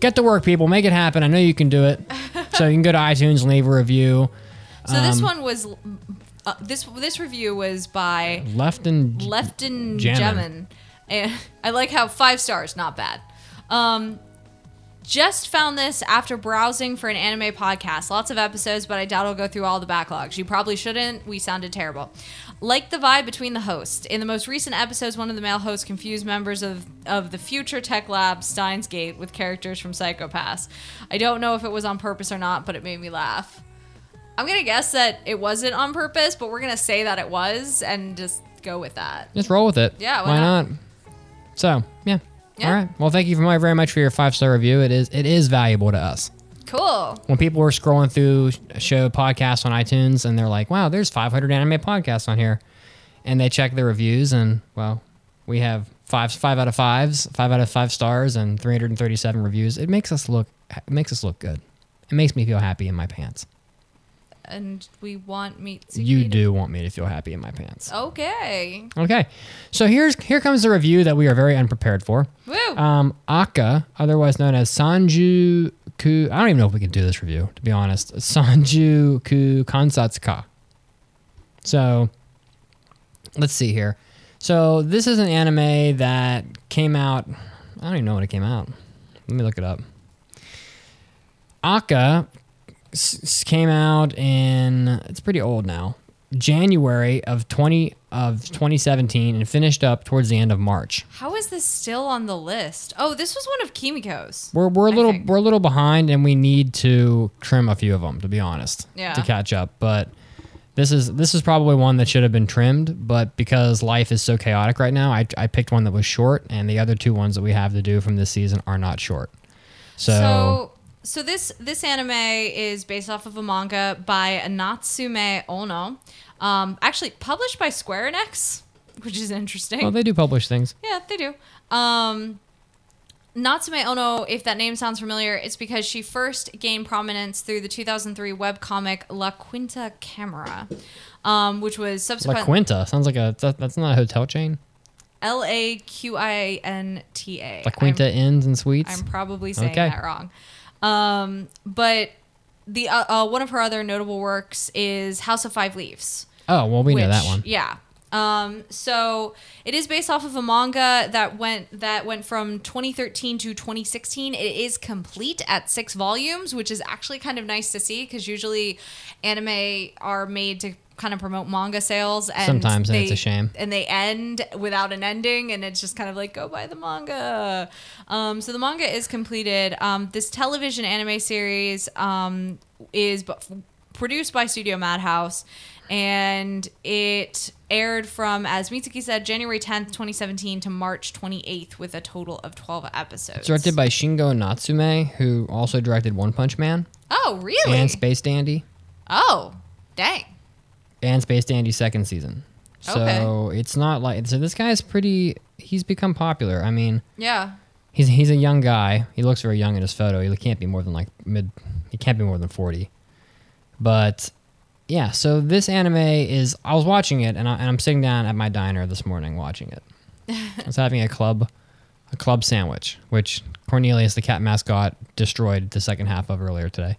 get to work, people. Make it happen. I know you can do it. so you can go to iTunes and leave a review. So, this Um, one was. Uh, this this review was by Left and Lefton. Jemin. And I like how five stars, not bad. Um, just found this after browsing for an anime podcast. Lots of episodes, but I doubt I'll go through all the backlogs. You probably shouldn't. We sounded terrible. Like the vibe between the hosts. In the most recent episodes, one of the male hosts confused members of, of the future tech lab Steins Gate with characters from Psycho-Pass. I don't know if it was on purpose or not, but it made me laugh. I'm gonna guess that it wasn't on purpose, but we're gonna say that it was and just go with that. just roll with it. Yeah, why why not? not? So yeah. Yeah. All right. Well, thank you very very much for your five star review. It is it is valuable to us. Cool. when people were scrolling through show podcasts on iTunes and they're like, wow, there's 500 anime podcasts on here. And they check the reviews and, well, we have five, five out of fives, five out of five stars and 337 reviews. It makes us look, it makes us look good. It makes me feel happy in my pants. And we want meat. To. You do want me to feel happy in my pants. Okay. Okay. So here's, here comes the review that we are very unprepared for. Woo. Um, ACCA, otherwise known as Sanju Ku. I don't even know if we can do this review, to be honest. Sanju Ku Kansatsuka. So, let's see here. So, this is an anime that came out. I don't even know when it came out. Let me look it up. ACCA s- came out in. It's pretty old now. January of 20 of 2017 and finished up towards the end of March. How is this still on the list? Oh, this was one of Kimiko's. We're, we're a I little think. we're a little behind, and we need to trim a few of them to be honest. Yeah. To catch up, but this is this is probably one that should have been trimmed, but because life is so chaotic right now, I, I picked one that was short, and the other two ones that we have to do from this season are not short. So, So, so this this anime is based off of a manga by Natsume Ono, um, actually published by Square Enix, which is interesting. well, they do publish things. Yeah, they do. Um, Natsume Ono, if that name sounds familiar, it's because she first gained prominence through the 2003 webcomic La Quinta Camera, um, which was La subsequent Quinta sounds like a that, that's not a hotel chain. L A Q I N T A. La Quinta Inns and Suites. I'm probably saying Okay. that wrong. Um, but the uh, uh, one of her other notable works is House of Five Leaves. oh well, we know that one. Yeah. Um, so it is based off of a manga that went that went from 2013 to 2016. It is complete at six volumes, which is actually kind of nice to see because usually anime are made to kind of promote manga sales and Sometimes, and it's a shame. and they end without an ending and it's just kind of like go buy the manga um, so the manga is completed um, this television anime series um, is produced by studio madhouse and it aired from as mitsugi said january 10th 2017 to march 28th with a total of 12 episodes It's directed by Shingo Natsume, who also directed One Punch Man. Oh, really? and Space Dandy oh, dang. And Space Dandy second season. So it's not like so this guy's pretty. He's become popular. I mean, Yeah. he's he's a young guy. He looks very young in his photo. He can't be more than like mid. He can't be more than forty. But yeah, so this anime is. I was watching it, and, I, and I'm sitting down at my diner this morning watching it. I was having a club, a club sandwich, which Cornelius, the cat mascot, destroyed the second half of earlier today.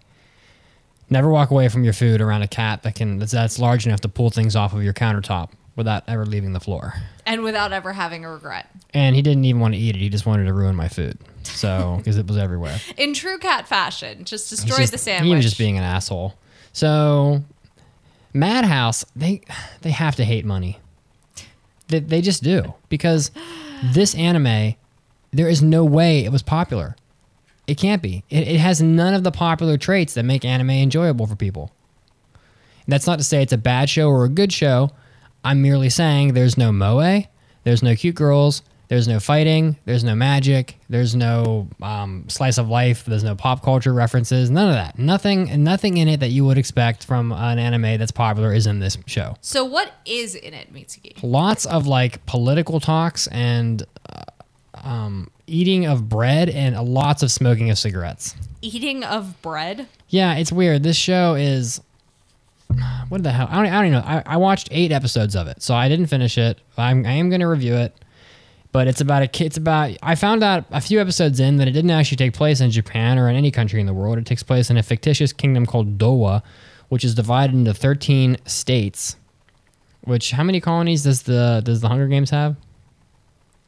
Never walk away from your food around a cat that can that's, that's large enough to pull things off of your countertop without ever leaving the floor. And without ever having a regret. And he didn't even want to eat it. He just wanted to ruin my food. So, because it was everywhere. In true cat fashion, just destroyed just- the sandwich. He was just being an asshole. So, Madhouse, they they have to hate money. They, they just do because this anime, there is no way it was popular. It can't be. It, it has none of the popular traits that make anime enjoyable for people. That's not to say it's a bad show or a good show. I'm merely saying there's no moe, there's no cute girls, there's no fighting, there's no magic, there's no um, slice of life, there's no pop culture references, none of that. Nothing, nothing in it that you would expect from an anime that's popular is in this show. so what is in it, Mitsugi? Lots of like political talks and uh, um, eating of bread and lots of smoking of cigarettes. Eating of bread? Yeah, it's weird. This show is what the hell? I don't, I don't know. I, I watched eight episodes of it, so I didn't finish it. I'm, I am going to review it, but it's about a kid. It's about. I found out a few episodes in that it didn't actually take place in Japan or in any country in the world. It takes place in a fictitious kingdom called Dowa, which is divided into 13 states. Which how many colonies does the does the Hunger Games have?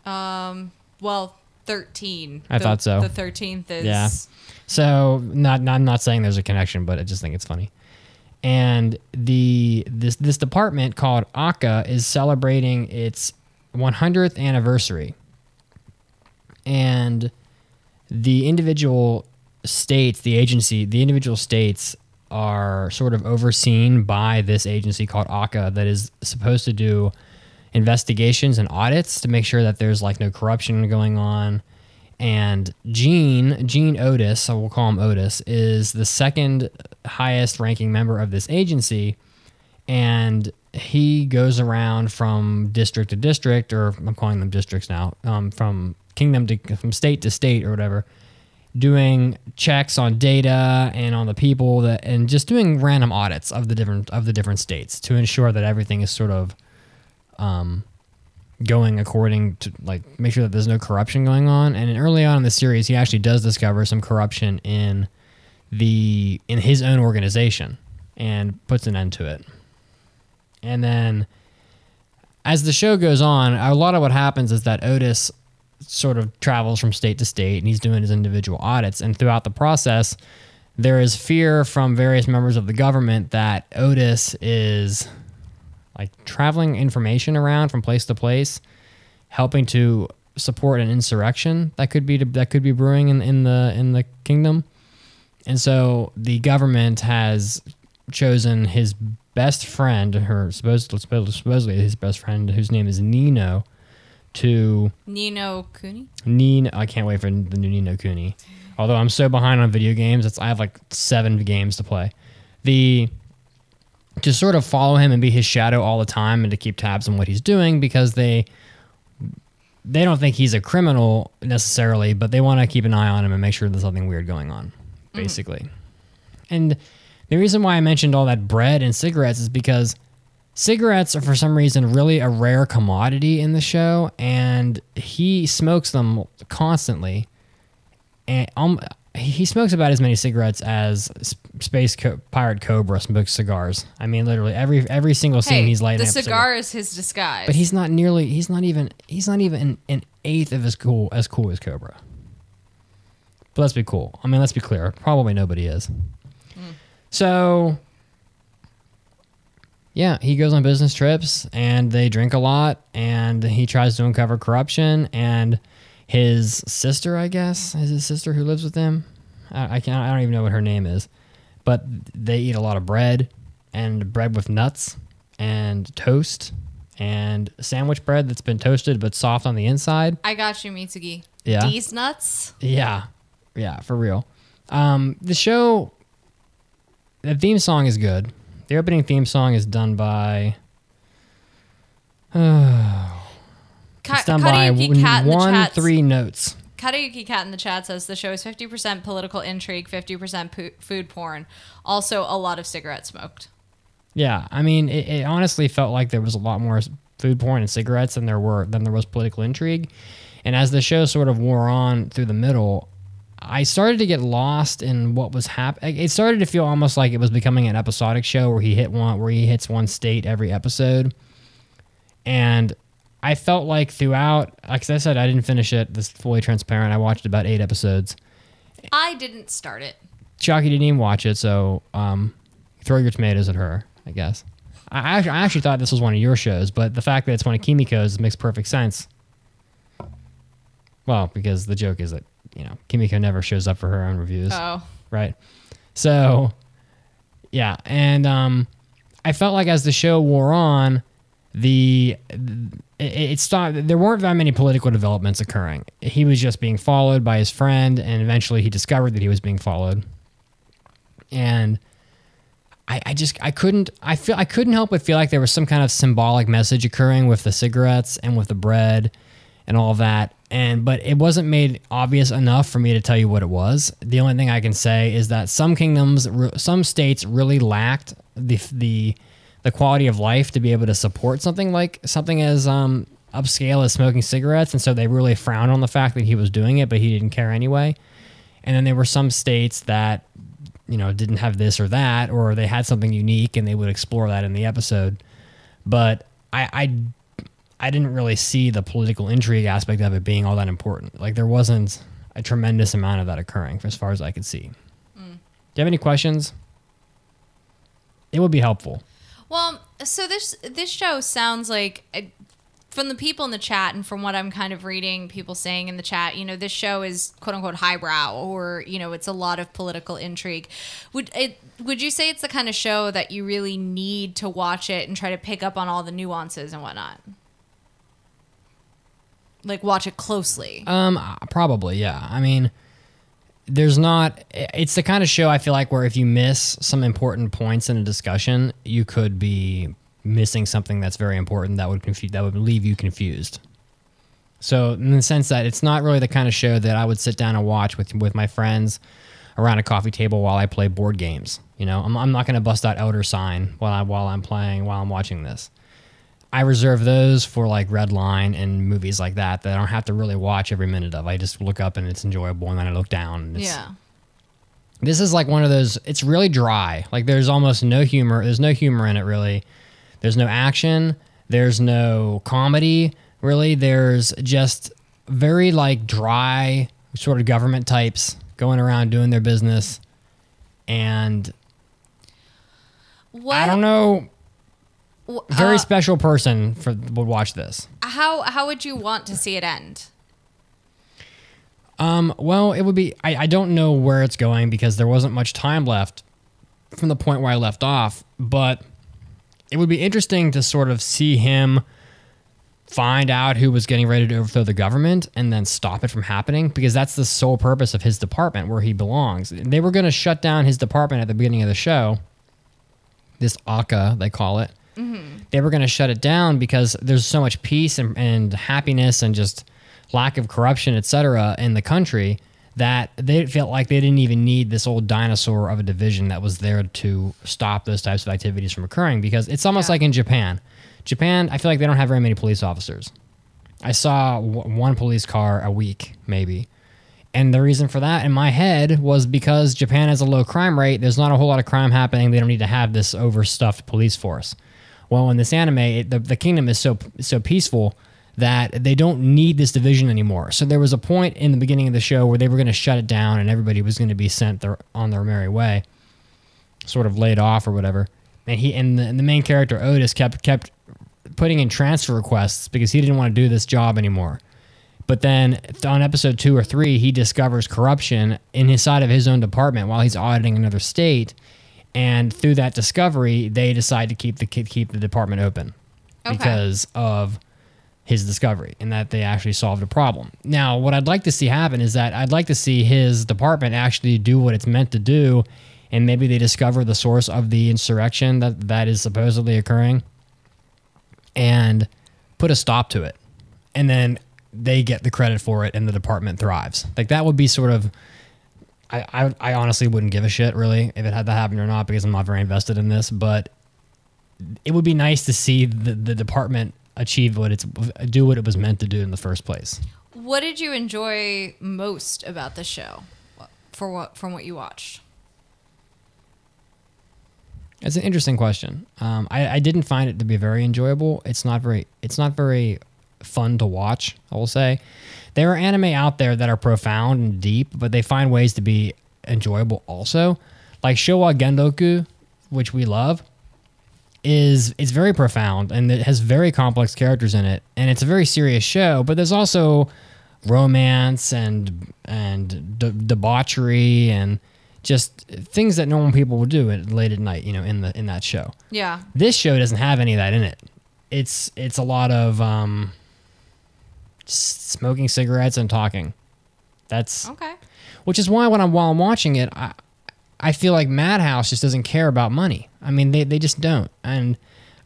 Um, well, 13. I The- thought so. The 13th is. Yeah. So not, not I'm not saying there's a connection, but I just think it's funny. And the this this department called ACCA is celebrating its 100th anniversary. And the individual states, the agency, the individual states are sort of overseen by this agency called ACCA that is supposed to do investigations and audits to make sure that there's like no corruption going on. And Gene, Jean Otus, so we'll call him Otus, is the second highest ranking member of this agency. And he goes around from district to district, or I'm calling them districts now, um, from kingdom to from state to state or whatever, doing checks on data and on the people that, and just doing random audits of the different of the different states to ensure that everything is sort of um, going according to like make sure that there's no corruption going on. And early on in the series, he actually does discover some corruption in the in his own organization and puts an end to it. And then as the show goes on, a lot of what happens is that Otus sort of travels from state to state and he's doing his individual audits. And throughout the process, there is fear from various members of the government that Otus is like traveling information around from place to place, helping to support an insurrection that could be that could be brewing in, in the in the kingdom. And so the government has chosen his best friend, her supposedly, supposedly his best friend, whose name is Nino, to Ni no Kuni? Nino. I can't wait for the new Ni no Kuni. Although I'm so behind on video games, it's I have like seven games to play. The to sort of follow him and be his shadow all the time and to keep tabs on what he's doing because they they don't think he's a criminal necessarily, but they want to keep an eye on him and make sure there's something weird going on, basically. And the reason why I mentioned all that bread and cigarettes is because cigarettes are for some reason really a rare commodity in the show, and he smokes them constantly. And um, he smokes about as many cigarettes as Space Co- Pirate Cobra smokes cigars. I mean, literally every every single scene Hey, he's lighting the up cigar is his disguise. but he's not nearly. He's not even. He's not even an, an eighth of as cool as cool as Cobra. But let's be cool. I mean, let's be clear. Probably nobody is. Hmm. So, yeah, he goes on business trips and they drink a lot and he tries to uncover corruption and his sister, I guess, is his sister who lives with him. I, I can't. I don't even know what her name is, but they eat a lot of bread and bread with nuts and toast and sandwich bread that's been toasted but soft on the inside. I got you, Mitsugi. Yeah. These nuts? Yeah, yeah, for real. Um, the show the theme song is good. The opening theme song is done by Ka- it's done by Cat in the chat. three notes. Karaoke Cat in the chat says the show is 50% political intrigue, 50% pu- food porn. Also, a lot of cigarettes smoked. Yeah, I mean, it, it honestly felt like there was a lot more food porn and cigarettes than there were than there was political intrigue. And as the show sort of wore on through the middle, I started to get lost in what was happening. It started to feel almost like it was becoming an episodic show where he hit one where he hits one state every episode. And I felt like throughout, like I said, I didn't finish it. This is fully transparent. I watched about eight episodes. I didn't start it. Chucky didn't even watch it, so um, throw your tomatoes at her, I guess. I actually, I actually thought this was one of your shows, but the fact that it's one of Kimiko's makes perfect sense. Well, because the joke is that, you know, Kimiko never shows up for her own reviews. Oh. Right. So, yeah. And um, I felt like as the show wore on, the it, it stopped. There weren't that many political developments occurring. He was just being followed by his friend, and eventually he discovered that he was being followed. And I, I just I couldn't I feel I couldn't help but feel like there was some kind of symbolic message occurring with the cigarettes and with the bread and all that. And but it wasn't made obvious enough for me to tell you what it was. The only thing I can say is that some kingdoms, some states really lacked the the the quality of life to be able to support something like something as um, upscale as smoking cigarettes, and so they really frowned on the fact that he was doing it, but he didn't care anyway. And then there were some states that you know didn't have this or that, or they had something unique, and they would explore that in the episode. But I, I I didn't really see the political intrigue aspect of it being all that important. Like there wasn't a tremendous amount of that occurring as far as I could see. Do you have any questions? It would be helpful. Well, so this this show sounds like uh, from the people in the chat and from what I'm kind of reading, people saying in the chat, you know, this show is quote unquote highbrow, or you know, it's a lot of political intrigue. Would it? Would you say it's the kind of show that you really need to watch it and try to pick up on all the nuances and whatnot? Like watch it closely. Um, probably, yeah. I mean, there's not. It's the kind of show I feel like where if you miss some important points in a discussion, you could be missing something that's very important that would confuse that would leave you confused. So, in the sense that it's not really the kind of show that I would sit down and watch with with my friends around a coffee table while I play board games. You know, I'm, I'm not going to bust out Elder Sign while I while I'm playing while I'm watching this. I reserve those for like Red Line and movies like that that I don't have to really watch every minute of. I just look up and it's enjoyable, and then I look down. And it's, yeah. This is like one of those. It's really dry. Like there's almost no humor. There's no humor in it really. There's no action. There's no comedy really. There's just very like dry sort of government types going around doing their business, and What? I don't know. Very uh, special person for would watch this. how how would you want to see it end? Um, well, it would be. I, I don't know where it's going because there wasn't much time left from the point where I left off. But it would be interesting to sort of see him find out who was getting ready to overthrow the government and then stop it from happening because that's the sole purpose of his department where he belongs. They were going to shut down his department at the beginning of the show. This ACCA, they call it. They were going to shut it down because there's so much peace and, and happiness and just lack of corruption, et cetera, in the country that they felt like they didn't even need this old dinosaur of a division that was there to stop those types of activities from occurring because it's almost like in Japan. Japan, I feel like they don't have very many police officers. I saw w- one police car a week, maybe. And the reason for that in my head was because Japan has a low crime rate. There's not a whole lot of crime happening. They don't need to have this overstuffed police force. Well, in this anime, it, the, the kingdom is so so peaceful that they don't need this division anymore. So there was a point in the beginning of the show where they were going to shut it down and everybody was going to be sent their, on their merry way, sort of laid off or whatever. And he and the, and the main character Otus kept kept putting in transfer requests because he didn't want to do this job anymore. But then on episode two or three, he discovers corruption in his side of his own department while he's auditing another state. And through that discovery, they decide to keep the keep the department open Okay. because of his discovery and that they actually solved a problem. Now, what I'd like to see happen is that I'd like to see his department actually do what it's meant to do and maybe they discover the source of the insurrection that that is supposedly occurring and put a stop to it and then they get the credit for it and the department thrives like that would be sort of I, I, I honestly wouldn't give a shit really if it had to happen or not because i'm not very invested in this but it would be nice to see the, the department achieve what it's do what it was meant to do in the first place What did you enjoy most about the show? For what from what you watched? It's an interesting question. Um, I, I didn't find it to be very enjoyable. It's not very. It's not very fun to watch. I will say, there are anime out there that are profound and deep, but they find ways to be enjoyable also. Like Showa Genroku, which we love, is it's very profound and it has very complex characters in it, and it's a very serious show. But there's also romance and and de- debauchery and just things that normal people would do at, late at night, you know, in the in that show. Yeah. This show doesn't have any of that in it. It's it's a lot of um, smoking cigarettes and talking. That's Okay. which is why when I'm while I'm watching it, I I feel like Madhouse just doesn't care about money. I mean, they they just don't. And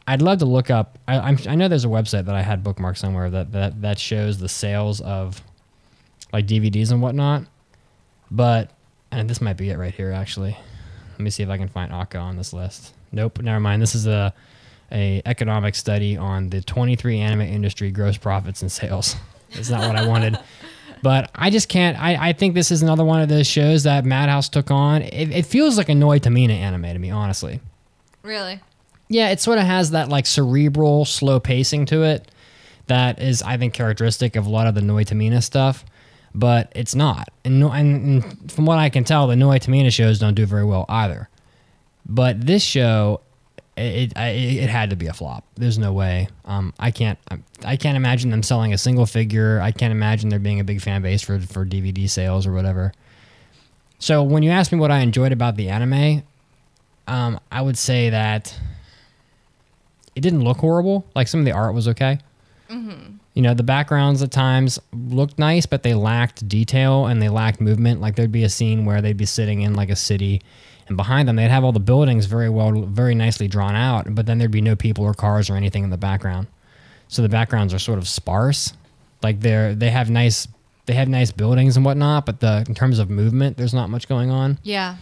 I'd love to look up. I, I'm I know there's a website that I had bookmarked somewhere that that that shows the sales of like DVDs and whatnot. But and this might be it right here actually. Let me see if I can find ACCA on this list. Nope, never mind. This is a a economic study on the 23 anime industry gross profits and sales. It's not what I wanted. But I just can't. I, I think this is another one of those shows that Madhouse took on. It, it feels like a Noitamina anime to me, honestly. Really? Yeah, it sort of has that like cerebral, slow pacing to it that is, I think, characteristic of a lot of the Noitamina stuff. But it's not. And, no- and, and from what I can tell, the Noitamina shows don't do very well either. But this show, it, it, it had to be a flop. There's no way. Um, I can't. I can't imagine them selling a single figure. I can't imagine there being a big fan base for for DVD sales or whatever. So when you ask me what I enjoyed about the anime, um, I would say that it didn't look horrible. Like some of the art was okay. You know, the backgrounds at times looked nice, but they lacked detail and they lacked movement. Like there'd be a scene where they'd be sitting in like a city, and behind them they'd have all the buildings very well, very nicely drawn out, but then there'd be no people or cars or anything in the background. So the backgrounds are sort of sparse. Like they're they have nice they have nice buildings and whatnot, but the in terms of movement, there's not much going on. Yeah.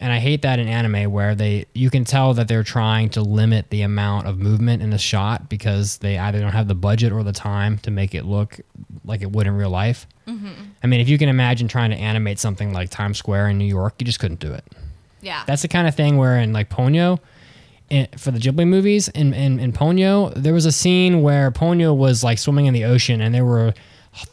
And I hate that in anime where they you can tell that they're trying to limit the amount of movement in a shot because they either don't have the budget or the time to make it look like it would in real life. Mm-hmm. I mean, if you can imagine trying to animate something like Times Square in New York, you just couldn't do it. Yeah. That's the kind of thing where in like Ponyo, in, for the Ghibli movies, in, in, in Ponyo, there was a scene where Ponyo was like swimming in the ocean and there were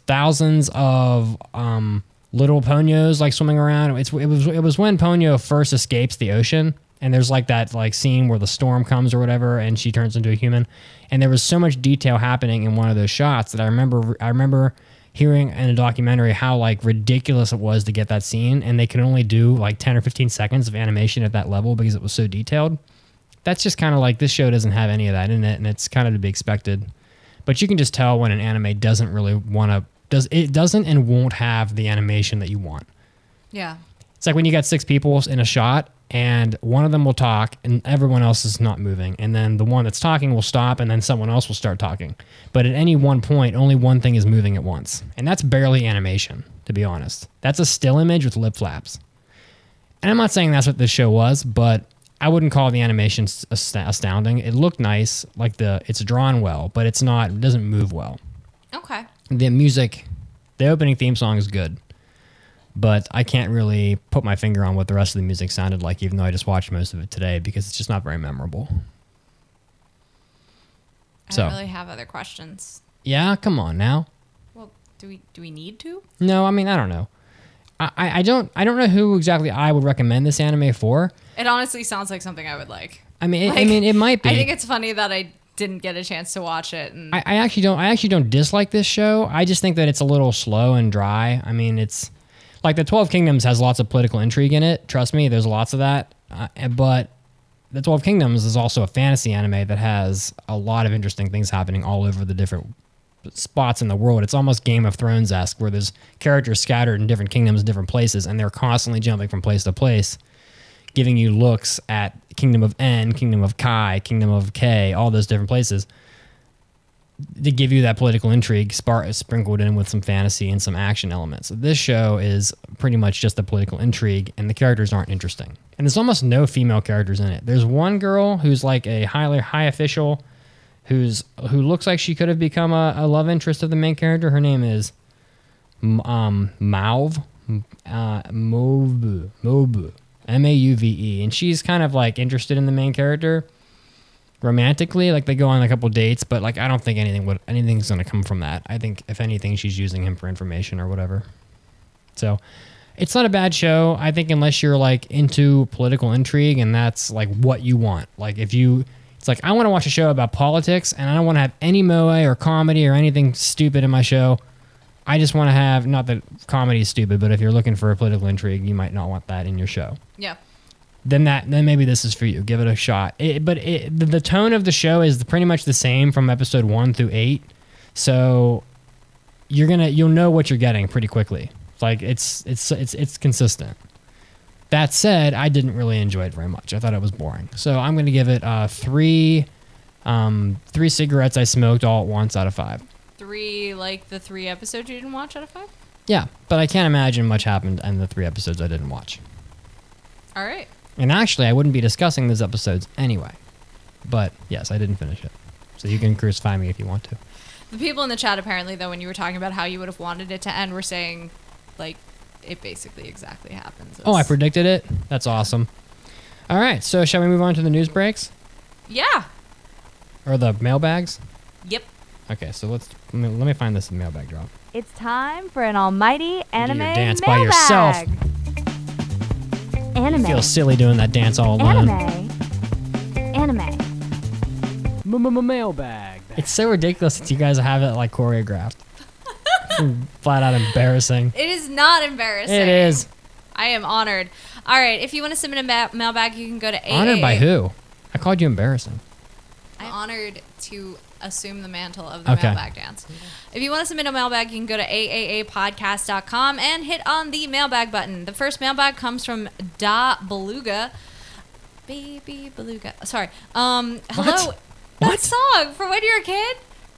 thousands of um, little Ponyos like swimming around. It's, it was it was when Ponyo first escapes the ocean and there's like that like scene where the storm comes or whatever and she turns into a human and there was so much detail happening in one of those shots that I remember I remember hearing in a documentary how like ridiculous it was to get that scene and they could only do like 10 or 15 seconds of animation at that level because it was so detailed. That's just kind of like this show doesn't have any of that in it and it's kind of to be expected. But you can just tell when an anime doesn't really want to does it doesn't and won't have the animation that you want. Yeah. it's like when you got six people in a shot and one of them will talk and everyone else is not moving. And then the one that's talking will stop and then someone else will start talking. But at any one point, only one thing is moving at once. And that's barely animation, to be honest. That's a still image with lip flaps. And I'm not saying that's what this show was, but I wouldn't call the animation ast- astounding. It looked nice, like the it's drawn well, but it's not it doesn't move well Okay. the music, the opening theme song is good, but I can't really put my finger on what the rest of the music sounded like, even though I just watched most of it today because it's just not very memorable. I So- don't really have other questions. Yeah, come on now. Well, do we do we need to? No, I mean I don't know. I, I don't I don't know who exactly I would recommend this anime for. It honestly sounds like something I would like. I mean, it, I mean, it might be. I think it's funny that I didn't get a chance to watch it. And I, I actually don't. I actually don't dislike this show. I just think that it's a little slow and dry. I mean, it's like the Twelve Kingdoms has lots of political intrigue in it. Trust me, there's lots of that. Uh, but the Twelve Kingdoms is also a fantasy anime that has a lot of interesting things happening all over the different spots in the world. It's almost Game of Thrones esque, where there's characters scattered in different kingdoms, different places, and they're constantly jumping from place to place. giving you looks at Kingdom of N, Kingdom of Kai, Kingdom of K, all those different places to give you that political intrigue spar- sprinkled in with some fantasy and some action elements. This show is pretty much just the political intrigue, and the characters aren't interesting. And there's almost no female characters in it. There's one girl who's like a highly high official, who's who looks like she could have become a, a love interest of the main character. Her name is um, Mauve, uh, Mauve, Mauve, M A U V E, and she's kind of like interested in the main character romantically. Like they go on a couple dates, but like I don't think anything would anything's gonna come from that. I think if anything, she's using him for information or whatever. So it's not a bad show. I think unless you're like into political intrigue and that's like what you want. Like if you it's like I want to watch a show about politics and I don't want to have any moe or comedy or anything stupid in my show. I just want to have not that comedy is stupid, but if you're looking for a political intrigue, you might not want that in your show Yeah. Then that then maybe this is for you. Give it a shot. It, but it, the, the tone of the show is pretty much the same from episode one through eight, so you're gonna you'll know what you're getting pretty quickly. Like it's it's it's it's consistent. That said, I didn't really enjoy it very much. I thought it was boring. So I'm gonna give it uh, three um, three cigarettes I smoked all at once out of five. Three, like the three episodes you didn't watch out of five? Yeah, but I can't imagine much happened in the three episodes I didn't watch. All right. And actually, I wouldn't be discussing those episodes anyway. But yes, I didn't finish it. So you can crucify me if you want to. The people in the chat, apparently, though, when you were talking about how you would have wanted it to end, were saying, like, it basically exactly happens. Oh, I predicted it? That's awesome. All right, so shall we move on to the news breaks? Yeah. Or the mailbags? Yep. Okay, so let's let me, let me find this mailbag drop. It's time for an almighty anime your dance by yourself. Mailbag. Anime. Feel silly doing that dance all alone. Anime. Anime. Mailbag. It's so ridiculous that you guys have it like choreographed. Flat out embarrassing. It is not embarrassing. It is. I am honored. All right. If you want to submit a ma- mailbag, you can go to AAA. Honored by who? I called you embarrassing. I'm honored to assume the mantle of the Okay. mailbag dance. If you want to submit a mailbag, you can go to aaapodcast.com and hit on the mailbag button. The first mailbag comes from Da Beluga. Baby Beluga. Sorry. Um, hello. What? That What? song from when you were a kid?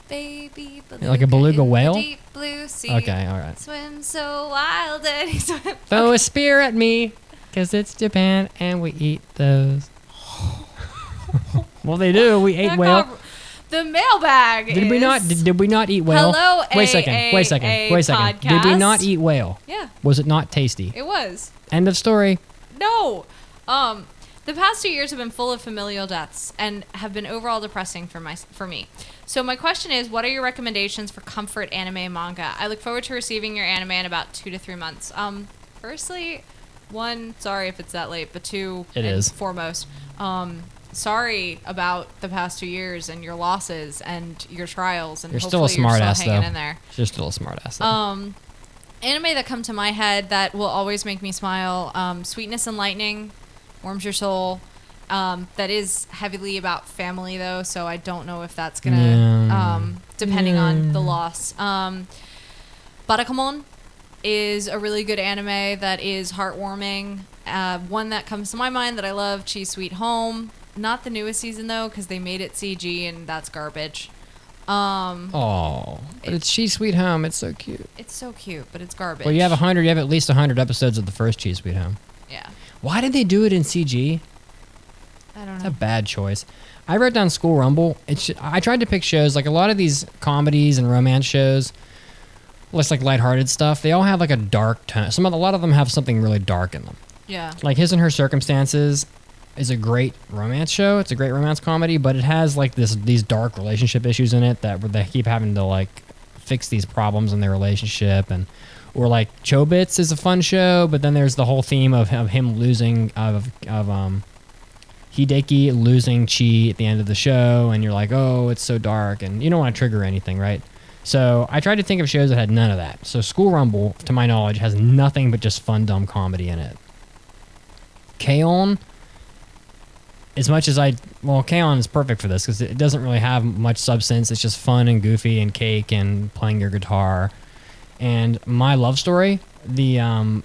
Baby Beluga. Like a beluga whale? Deep blue sea. Okay, all right. Swim so wild and he swim. Throw a spear at me, cause it's Japan and we eat those. well, they do. We ate whale. got- The mailbag. Did we not? Did, did we not eat whale? Hello, wait a second. Wait a second. AAA Wait a second. Did we not eat whale? Yeah, Was it not tasty? it was. End of story. No. Um, the past two years have been full of familial deaths and have been overall depressing for my for me. So my question is, what are your recommendations for comfort anime and manga? I look forward to receiving your anime in about two to three months. Um, firstly, one, sorry if it's that late, but two, It and is. foremost, um, sorry about the past two years and your losses and your trials and You're still a hopefully smart you're ass still though. hanging in there. You're still a smart ass. Though. Um, anime that come to my head that will always make me smile: um, Sweetness and Lightning, warms your soul. Um, that is heavily about family though, so I don't know if that's gonna, Yeah. um, depending on the loss. Um, Barakamon is a really good anime that is heartwarming. Uh, one that comes to my mind that I love: Chi's Sweet Home. Not the newest season though, because they made it CG and that's garbage. Um, oh, but it's Chi's Sweet Home. It's so cute. it's so cute, but it's garbage. Well, you have a hundred. You have at least a hundred episodes of the first Chi's Sweet Home. Yeah. Why did they do it in CG? I don't It's know. a bad choice. I wrote down School Rumble. It's I tried to pick shows like a lot of these comedies and romance shows, less like lighthearted stuff. They all have like a dark tone. Some of, a lot of them have something really dark in them. Yeah. Like His and Her Circumstances is a great romance show. It's a great romance comedy, but it has like this these dark relationship issues in it that they keep having to like fix these problems in their relationship and or like Chobits is a fun show, but then there's the whole theme of, of him losing of of um Hideki losing Chi at the end of the show, and you're like, oh, it's so dark, and you don't want to trigger anything, right? So I tried to think of shows that had none of that. So School Rumble, to my knowledge, has nothing but just fun, dumb comedy in it. K-On! As much as I, well, K-On! is perfect for this because it doesn't really have much substance. It's just fun and goofy and cake and playing your guitar. And My Love Story, the um,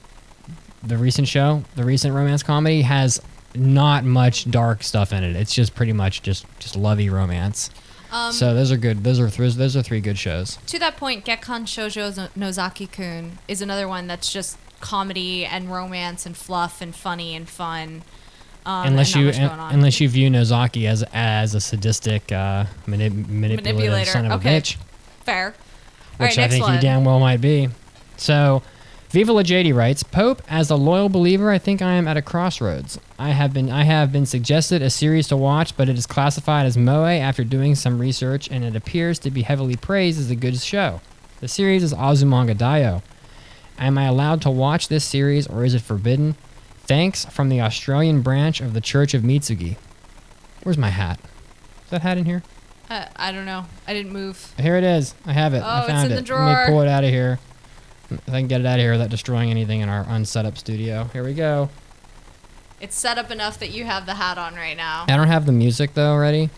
the recent show, the recent romance comedy, has not much dark stuff in it. It's just pretty much just just lovey romance. Um, so those are good. Those are th- those are three good shows. To that point, Gekkan Shoujo no- Nozaki-kun is another one that's just comedy and romance and fluff and funny and fun. Um, unless you un- unless you view Nozaki as as a sadistic uh, manip- manipulative Manipulator, son of okay. a bitch, fair. Which right, I think one. he damn well might be. So, Viva La JD writes, Pope, as a loyal believer, I think I am at a crossroads. I have been I have been suggested a series to watch, but it is classified as moe after doing some research, and it appears to be heavily praised as a good show. The series is Azumanga Daioh. Am I allowed to watch this series, or is it forbidden? Thanks from the Australian branch of the Church of Mitsugi. Where's my hat? Is that hat in here? Uh, I don't know. I didn't move. Here it is. I have it. Oh, I it's found in it. the Let me pull it out of here. If I can get it out of here without destroying anything in our unset up studio. Here we go. It's set up enough that you have the hat on right now. I don't have the music though ready.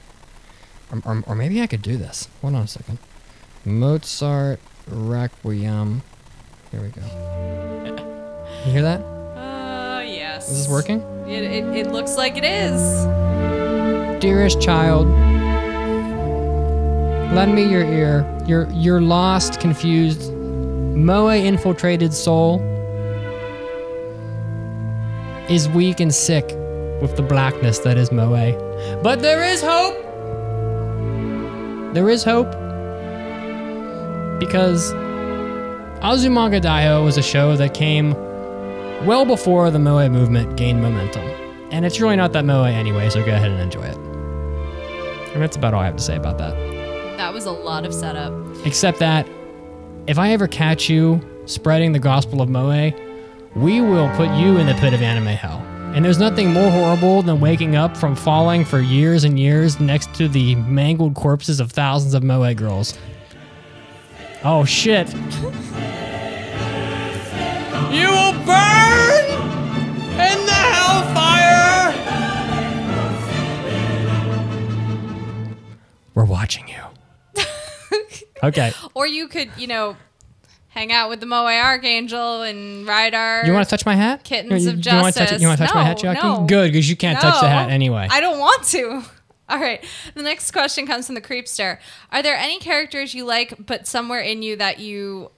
Or, or, or maybe I could do this. Hold on a second. Mozart Requiem. Here we go. You hear that? Yes. Is this working? It, it, it looks like it is. Dearest child, lend me your ear. Your your lost, confused, moe infiltrated soul is weak and sick with the blackness that is moe. But there is hope. There is hope because Azumanga Daioh was a show that came well before the moe movement gained momentum. And it's really not that moe anyway, so go ahead and enjoy it. And that's about all I have to say about that. That was a lot of setup. Except that if I ever catch you spreading the gospel of moe, we will put you in the pit of anime hell. And there's nothing more horrible than waking up from falling for years and years next to the mangled corpses of thousands of moe girls. Oh shit. you will burn in the hellfire! We're watching you. okay. Or you could, you know, hang out with the Moe Archangel and ride our You want to touch my hat? kittens you, of you wanna touch it? justice. You want to touch my hat, Jackie? no. Good, because you can't touch the hat anyway. I don't want to. All right. The next question comes from the Creepster. Are there any characters you like, but somewhere in you that you,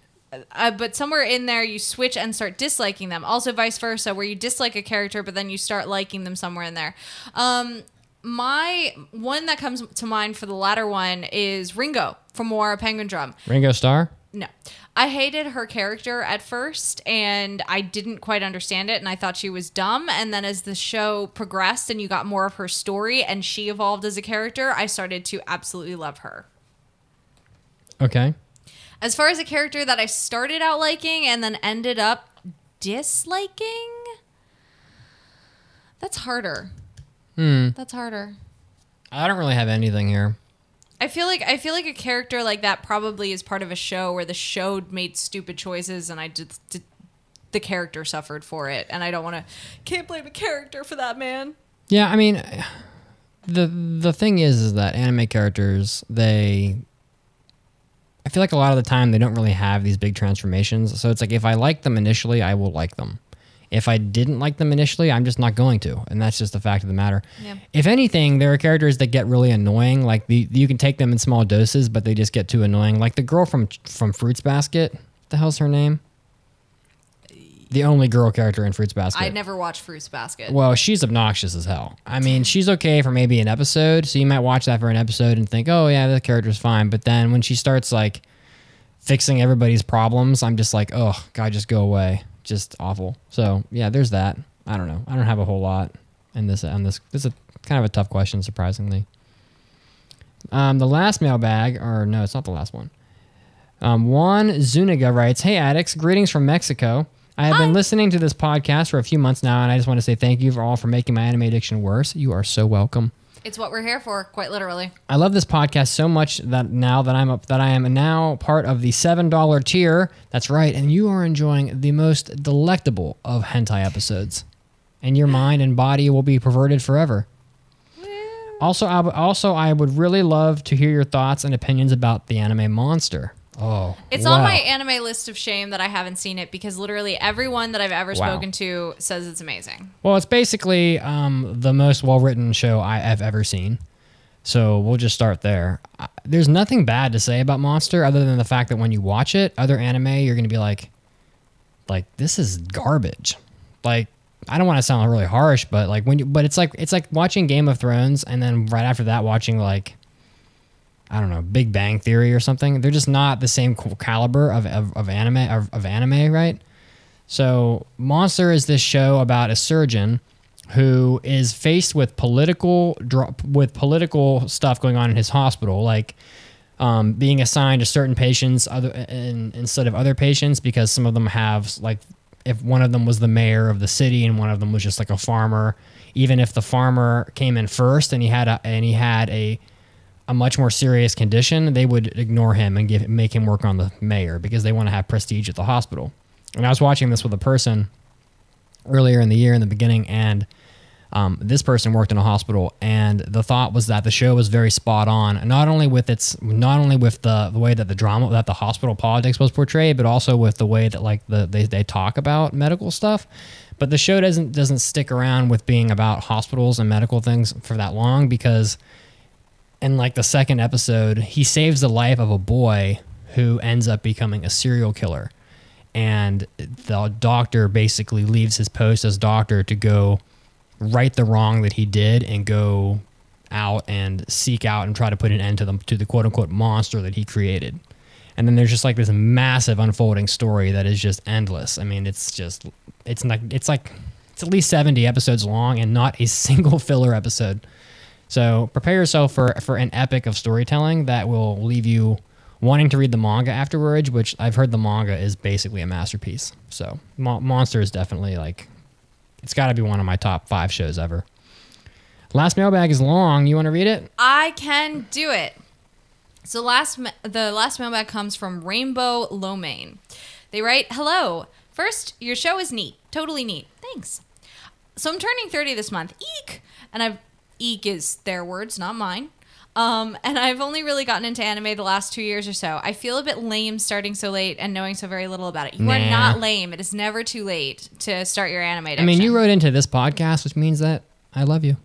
uh, but somewhere in there you switch and start disliking them? Also, vice versa, where you dislike a character, but then you start liking them somewhere in there. Um, my one that comes to mind for the latter one is Ringo from Mawaru Penguindrum. Ringo Starr? No. I hated her character at first and I didn't quite understand it and I thought she was dumb. And then as the show progressed and you got more of her story and she evolved as a character, I started to absolutely love her. Okay. As far as a character that I started out liking and then ended up disliking, that's harder. Hmm. That's harder. I don't really have anything here. I feel like I feel like a character like that probably is part of a show where the show made stupid choices and I just did, the character suffered for it and I don't want to can't blame a character for that man. Yeah, I mean, the the thing is, is that anime characters they. I feel like a lot of the time they don't really have these big transformations. So it's like if I like them initially, I will like them. If I didn't like them initially, I'm just not going to, and that's just the fact of the matter. Yeah. If anything, there are characters that get really annoying. Like the you can take them in small doses, but they just get too annoying. Like the girl from from Fruits Basket. What the hell's her name? The only girl character in Fruits Basket. I never watched Fruits Basket. Well, she's obnoxious as hell. I mean, she's okay for maybe an episode, so you might watch that for an episode and think, "Oh yeah, the character's fine." But then when she starts like fixing everybody's problems, I'm just like, "Oh God, just go away." Just awful. So yeah, there's that. I don't know. I don't have a whole lot in this. On this, this is a kind of a tough question, surprisingly. Um, the last mailbag, or no, it's not the last one. Um, Juan Zuniga writes, "Hey addicts, greetings from Mexico. I have been listening to this podcast for a few months now, and I just want to say thank you for all for making my anime addiction worse. You are so welcome. It's what we're here for, quite literally. I love this podcast so much that now that I'm up, that I am now part of the seven dollar tier. That's right, and you are enjoying the most delectable of hentai episodes, and your mind and body will be perverted forever. Also, I, w- also, I would really love to hear your thoughts and opinions about the anime Monster. Oh, It's wow. on my anime list of shame that I haven't seen it because literally everyone that I've ever Wow. spoken to says it's amazing. Well, it's basically um, the most well written show I have ever seen. So we'll just start there. Uh, There's nothing bad to say about Monster other than the fact that when you watch it, other anime, you're going to be like, like this is garbage. Like I don't want to sound really harsh, but like when you, but it's like it's like watching Game of Thrones and then right after that watching like I don't know Big Bang Theory or something. They're just not the same caliber of of, of anime of, of anime, right? So, Monster is this show about a surgeon who is faced with political with political stuff going on in his hospital, like um, being assigned to certain patients other in, instead of other patients because some of them have like if one of them was the mayor of the city and one of them was just like a farmer, even if the farmer came in first and he had a and he had a a much more serious condition, they would ignore him and give make him work on the mayor because they want to have prestige at the hospital. And I was watching this with a person earlier in the year in the beginning, and um, this person worked in a hospital, and the thought was that the show was very spot on, not only with its not only with the, the way that the drama that the hospital politics was portrayed, but also with the way that like the they, they talk about medical stuff. But the show doesn't doesn't stick around with being about hospitals and medical things for that long because in like the second episode, he saves the life of a boy who ends up becoming a serial killer. And the doctor basically leaves his post as doctor to go right the wrong that he did and go out and seek out and try to put an end to the to the quote unquote monster that he created. And then there's just like this massive unfolding story that is just endless. I mean, it's just it's like it's like it's at least 70 episodes long and not a single filler episode. So prepare yourself for for an epic of storytelling that will leave you wanting to read the manga afterwards. Which I've heard the manga is basically a masterpiece. So Mo- Monster is definitely like it's got to be one of my top five shows ever. Last mailbag is long. You want to read it? I can do it. So last ma- the last mailbag comes from Rainbow Lomain. They write, "Hello. First, your show is neat. Totally neat. Thanks. So I'm turning 30 this month. Eek. And I've eek is their words, not mine. Um, and I've only really gotten into anime the last two years or so. I feel a bit lame starting so late and knowing so very little about it. You are not lame. It is never too late to start your anime. I mean, you wrote into this podcast, which means that I love you.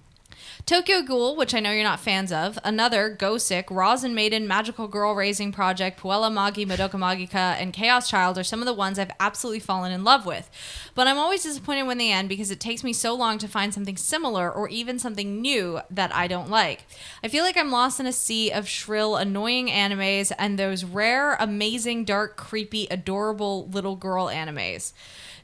Tokyo Ghoul, which I know you're not fans of, another Go Sick, Rozen Maiden, Magical Girl Raising Project, Puella Magi, Madoka Magica, and Chaos Child are some of the ones I've absolutely fallen in love with. But I'm always disappointed when they end because it takes me so long to find something similar or even something new that I don't like. I feel like I'm lost in a sea of shrill, annoying animes and those rare, amazing, dark, creepy, adorable little girl animes.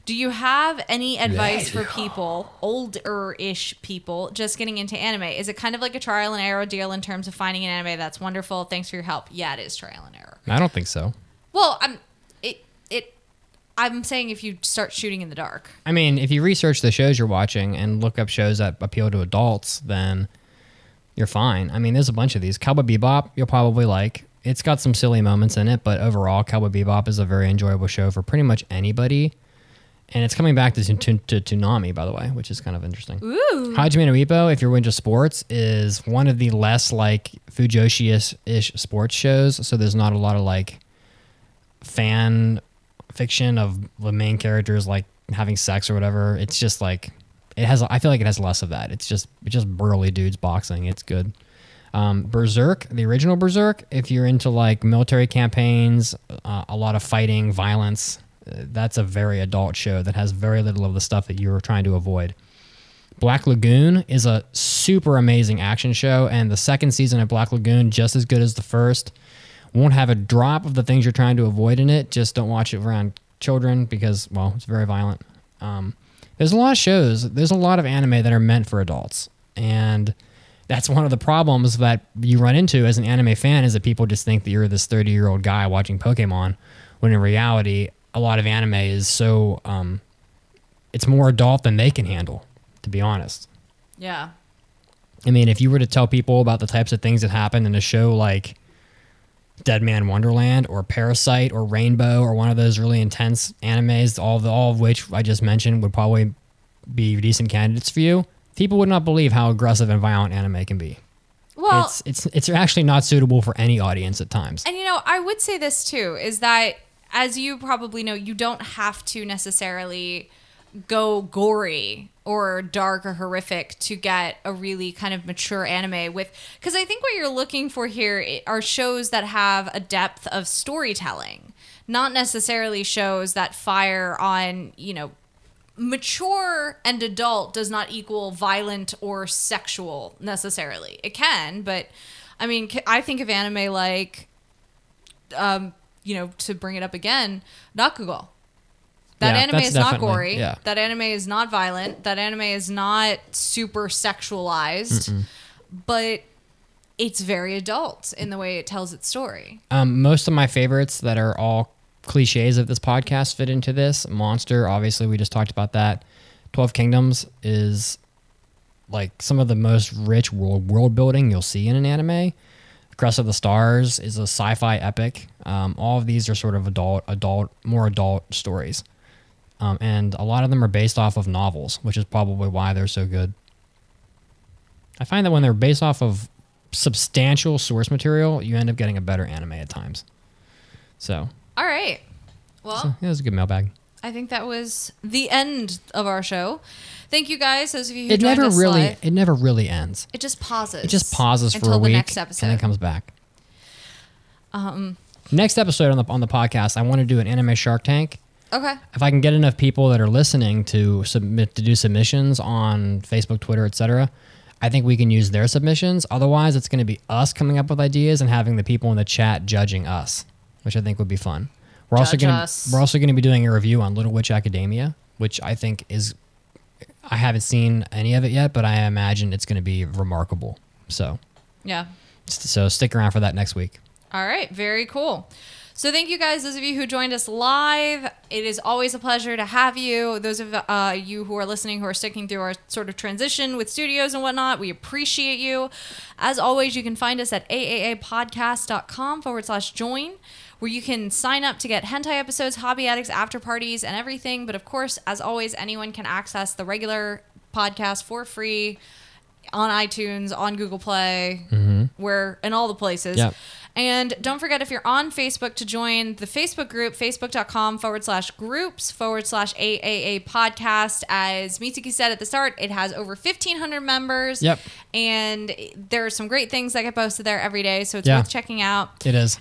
Do you have any advice for people, older ish people, just getting into anime? Is it kind of like a trial and error deal in terms of finding an anime that's wonderful? Thanks for your help. Yeah, it is trial and error. I don't think so. Well, I'm it it I'm saying if you start shooting in the dark. I mean, if you research the shows you're watching and look up shows that appeal to adults, then you're fine. I mean, there's a bunch of these. Cowboy Bebop, you'll probably like. It's got some silly moments in it, but overall, Cowboy Bebop is a very enjoyable show for pretty much anybody. And it's coming back to, to, to Toonami, by the way, which is kind of interesting. Ooh. Hajime no Ippo, if you're into sports, is one of the less like Fujoshi-ish sports shows. So there's not a lot of like fan fiction of the main characters like having sex or whatever. It's just like it has. I feel like it has less of that. It's just it's just burly dudes boxing. It's good. Um, Berserk, the original Berserk, if you're into like military campaigns, uh, a lot of fighting, violence, that's a very adult show that has very little of the stuff that you're trying to avoid. Black Lagoon is a super amazing action show, and the second season of Black Lagoon just as good as the first. Won't have a drop of the things you're trying to avoid in it. Just don't watch it around children because, well, it's very violent. Um, there's a lot of shows. There's a lot of anime that are meant for adults, and that's one of the problems that you run into as an anime fan is that people just think that you're this 30 year old guy watching Pokemon, when in reality, a lot of anime is so um, it's more adult than they can handle. To be honest, Yeah. I mean, if you were to tell people about the types of things that happen in a show like Deadman Wonderland or Parasyte or Rainbow or one of those really intense animes, all of, all of which I just mentioned would probably be decent candidates for you, people would not believe how aggressive and violent anime can be. Well- it's it's it's actually not suitable for any audience at times. And you know, I would say this too is that as you probably know, you don't have to necessarily go gory or dark or horrific to get a really kind of mature anime with because I think what you're looking for here are shows that have a depth of storytelling, not necessarily shows that fire on, you know, mature and adult does not equal violent or sexual necessarily. It can, but I mean, I think of anime like, um, you know, to bring it up again, Rakugo. That Yeah, anime is not gory. yeah. That anime is not violent. That anime is not super sexualized, but it's very adult in the way it tells its story. Um, most of my favorites that are all cliches of this podcast fit into this. Monster, obviously, we just talked about that. Twelve Kingdoms is like some of the most rich world world building you'll see in an anime. Crest of the Stars is a sci-fi epic. Um, all of these are sort of adult, adult, more adult stories, um, and a lot of them are based off of novels, which is probably why they're so good. I find that when they're based off of substantial source material, you end up getting a better anime at times. So, All right. Well, so yeah, it was a good mailbag. I think that was the end of our show. Thank you guys, those of you who It joined never us really, live. it never really ends. It just pauses. It just pauses for until a the week next episode. and then comes back. um. Next episode on the on the podcast, I want to do an anime Shark Tank. Okay. If I can get enough people that are listening to submit to do submissions on Facebook, Twitter, etc., I think we can use their submissions. Otherwise, it's going to be us coming up with ideas and having the people in the chat judging us, which I think would be fun. We're also Judge going us. to we're also to be doing a review on Little Witch Academia, which I think is I haven't seen any of it yet, but I imagine it's going to be remarkable. So, Yeah. so stick around for that next week. All right, very cool. So thank you guys, those of you who joined us live. It is always a pleasure to have you. Those of uh, you who are listening, who are sticking through our sort of transition with studios and whatnot, we appreciate you. As always, you can find us at aaapodcast.com forward slash join, where you can sign up to get hentai episodes, hobby addicts, after parties, and everything. But of course, as always, anyone can access the regular podcast for free on iTunes, on Google Play, mm-hmm. where in all the places. And don't forget if you're on Facebook to join the Facebook group, facebook.com forward slash groups forward slash AAA podcast. As Mitsugi said at the start, it has over 1,500 members. Yep. And there are some great things that get posted there every day. So it's Yeah. worth checking out. It is.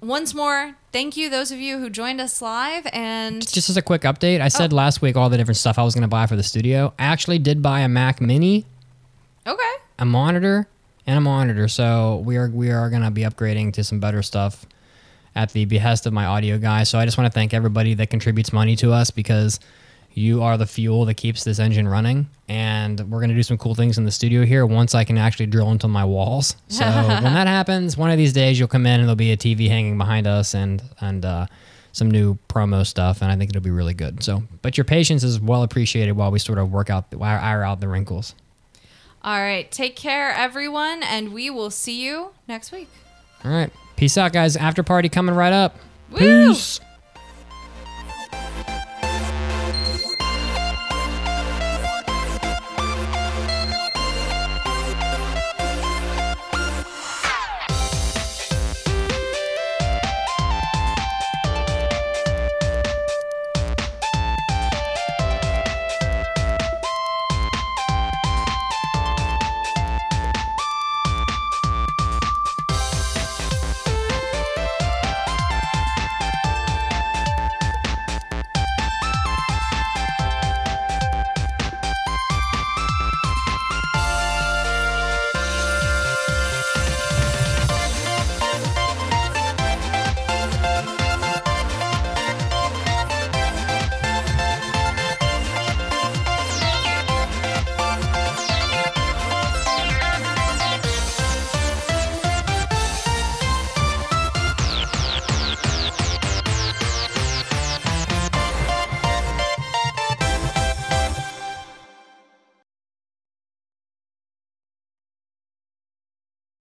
Once more, thank you, those of you who joined us live. And Just as a quick update, I said oh. last week all the different stuff I was going to buy for the studio. I actually did buy a Mac Mini, okay. a monitor, and a monitor. So we are we are going to be upgrading to some better stuff at the behest of my audio guy. So I just want to thank everybody that contributes money to us because you are the fuel that keeps this engine running. And we're going to do some cool things in the studio here once I can actually drill into my walls. So when that happens, one of these days you'll come in and there'll be a TV hanging behind us and and uh, some new promo stuff. And I think it'll be really good. So, but your patience is well appreciated while we sort of work out iron out the wrinkles. All right. Take care, everyone. And we will see you next week. All right. Peace out, guys. After party coming right up. Woo! Peace.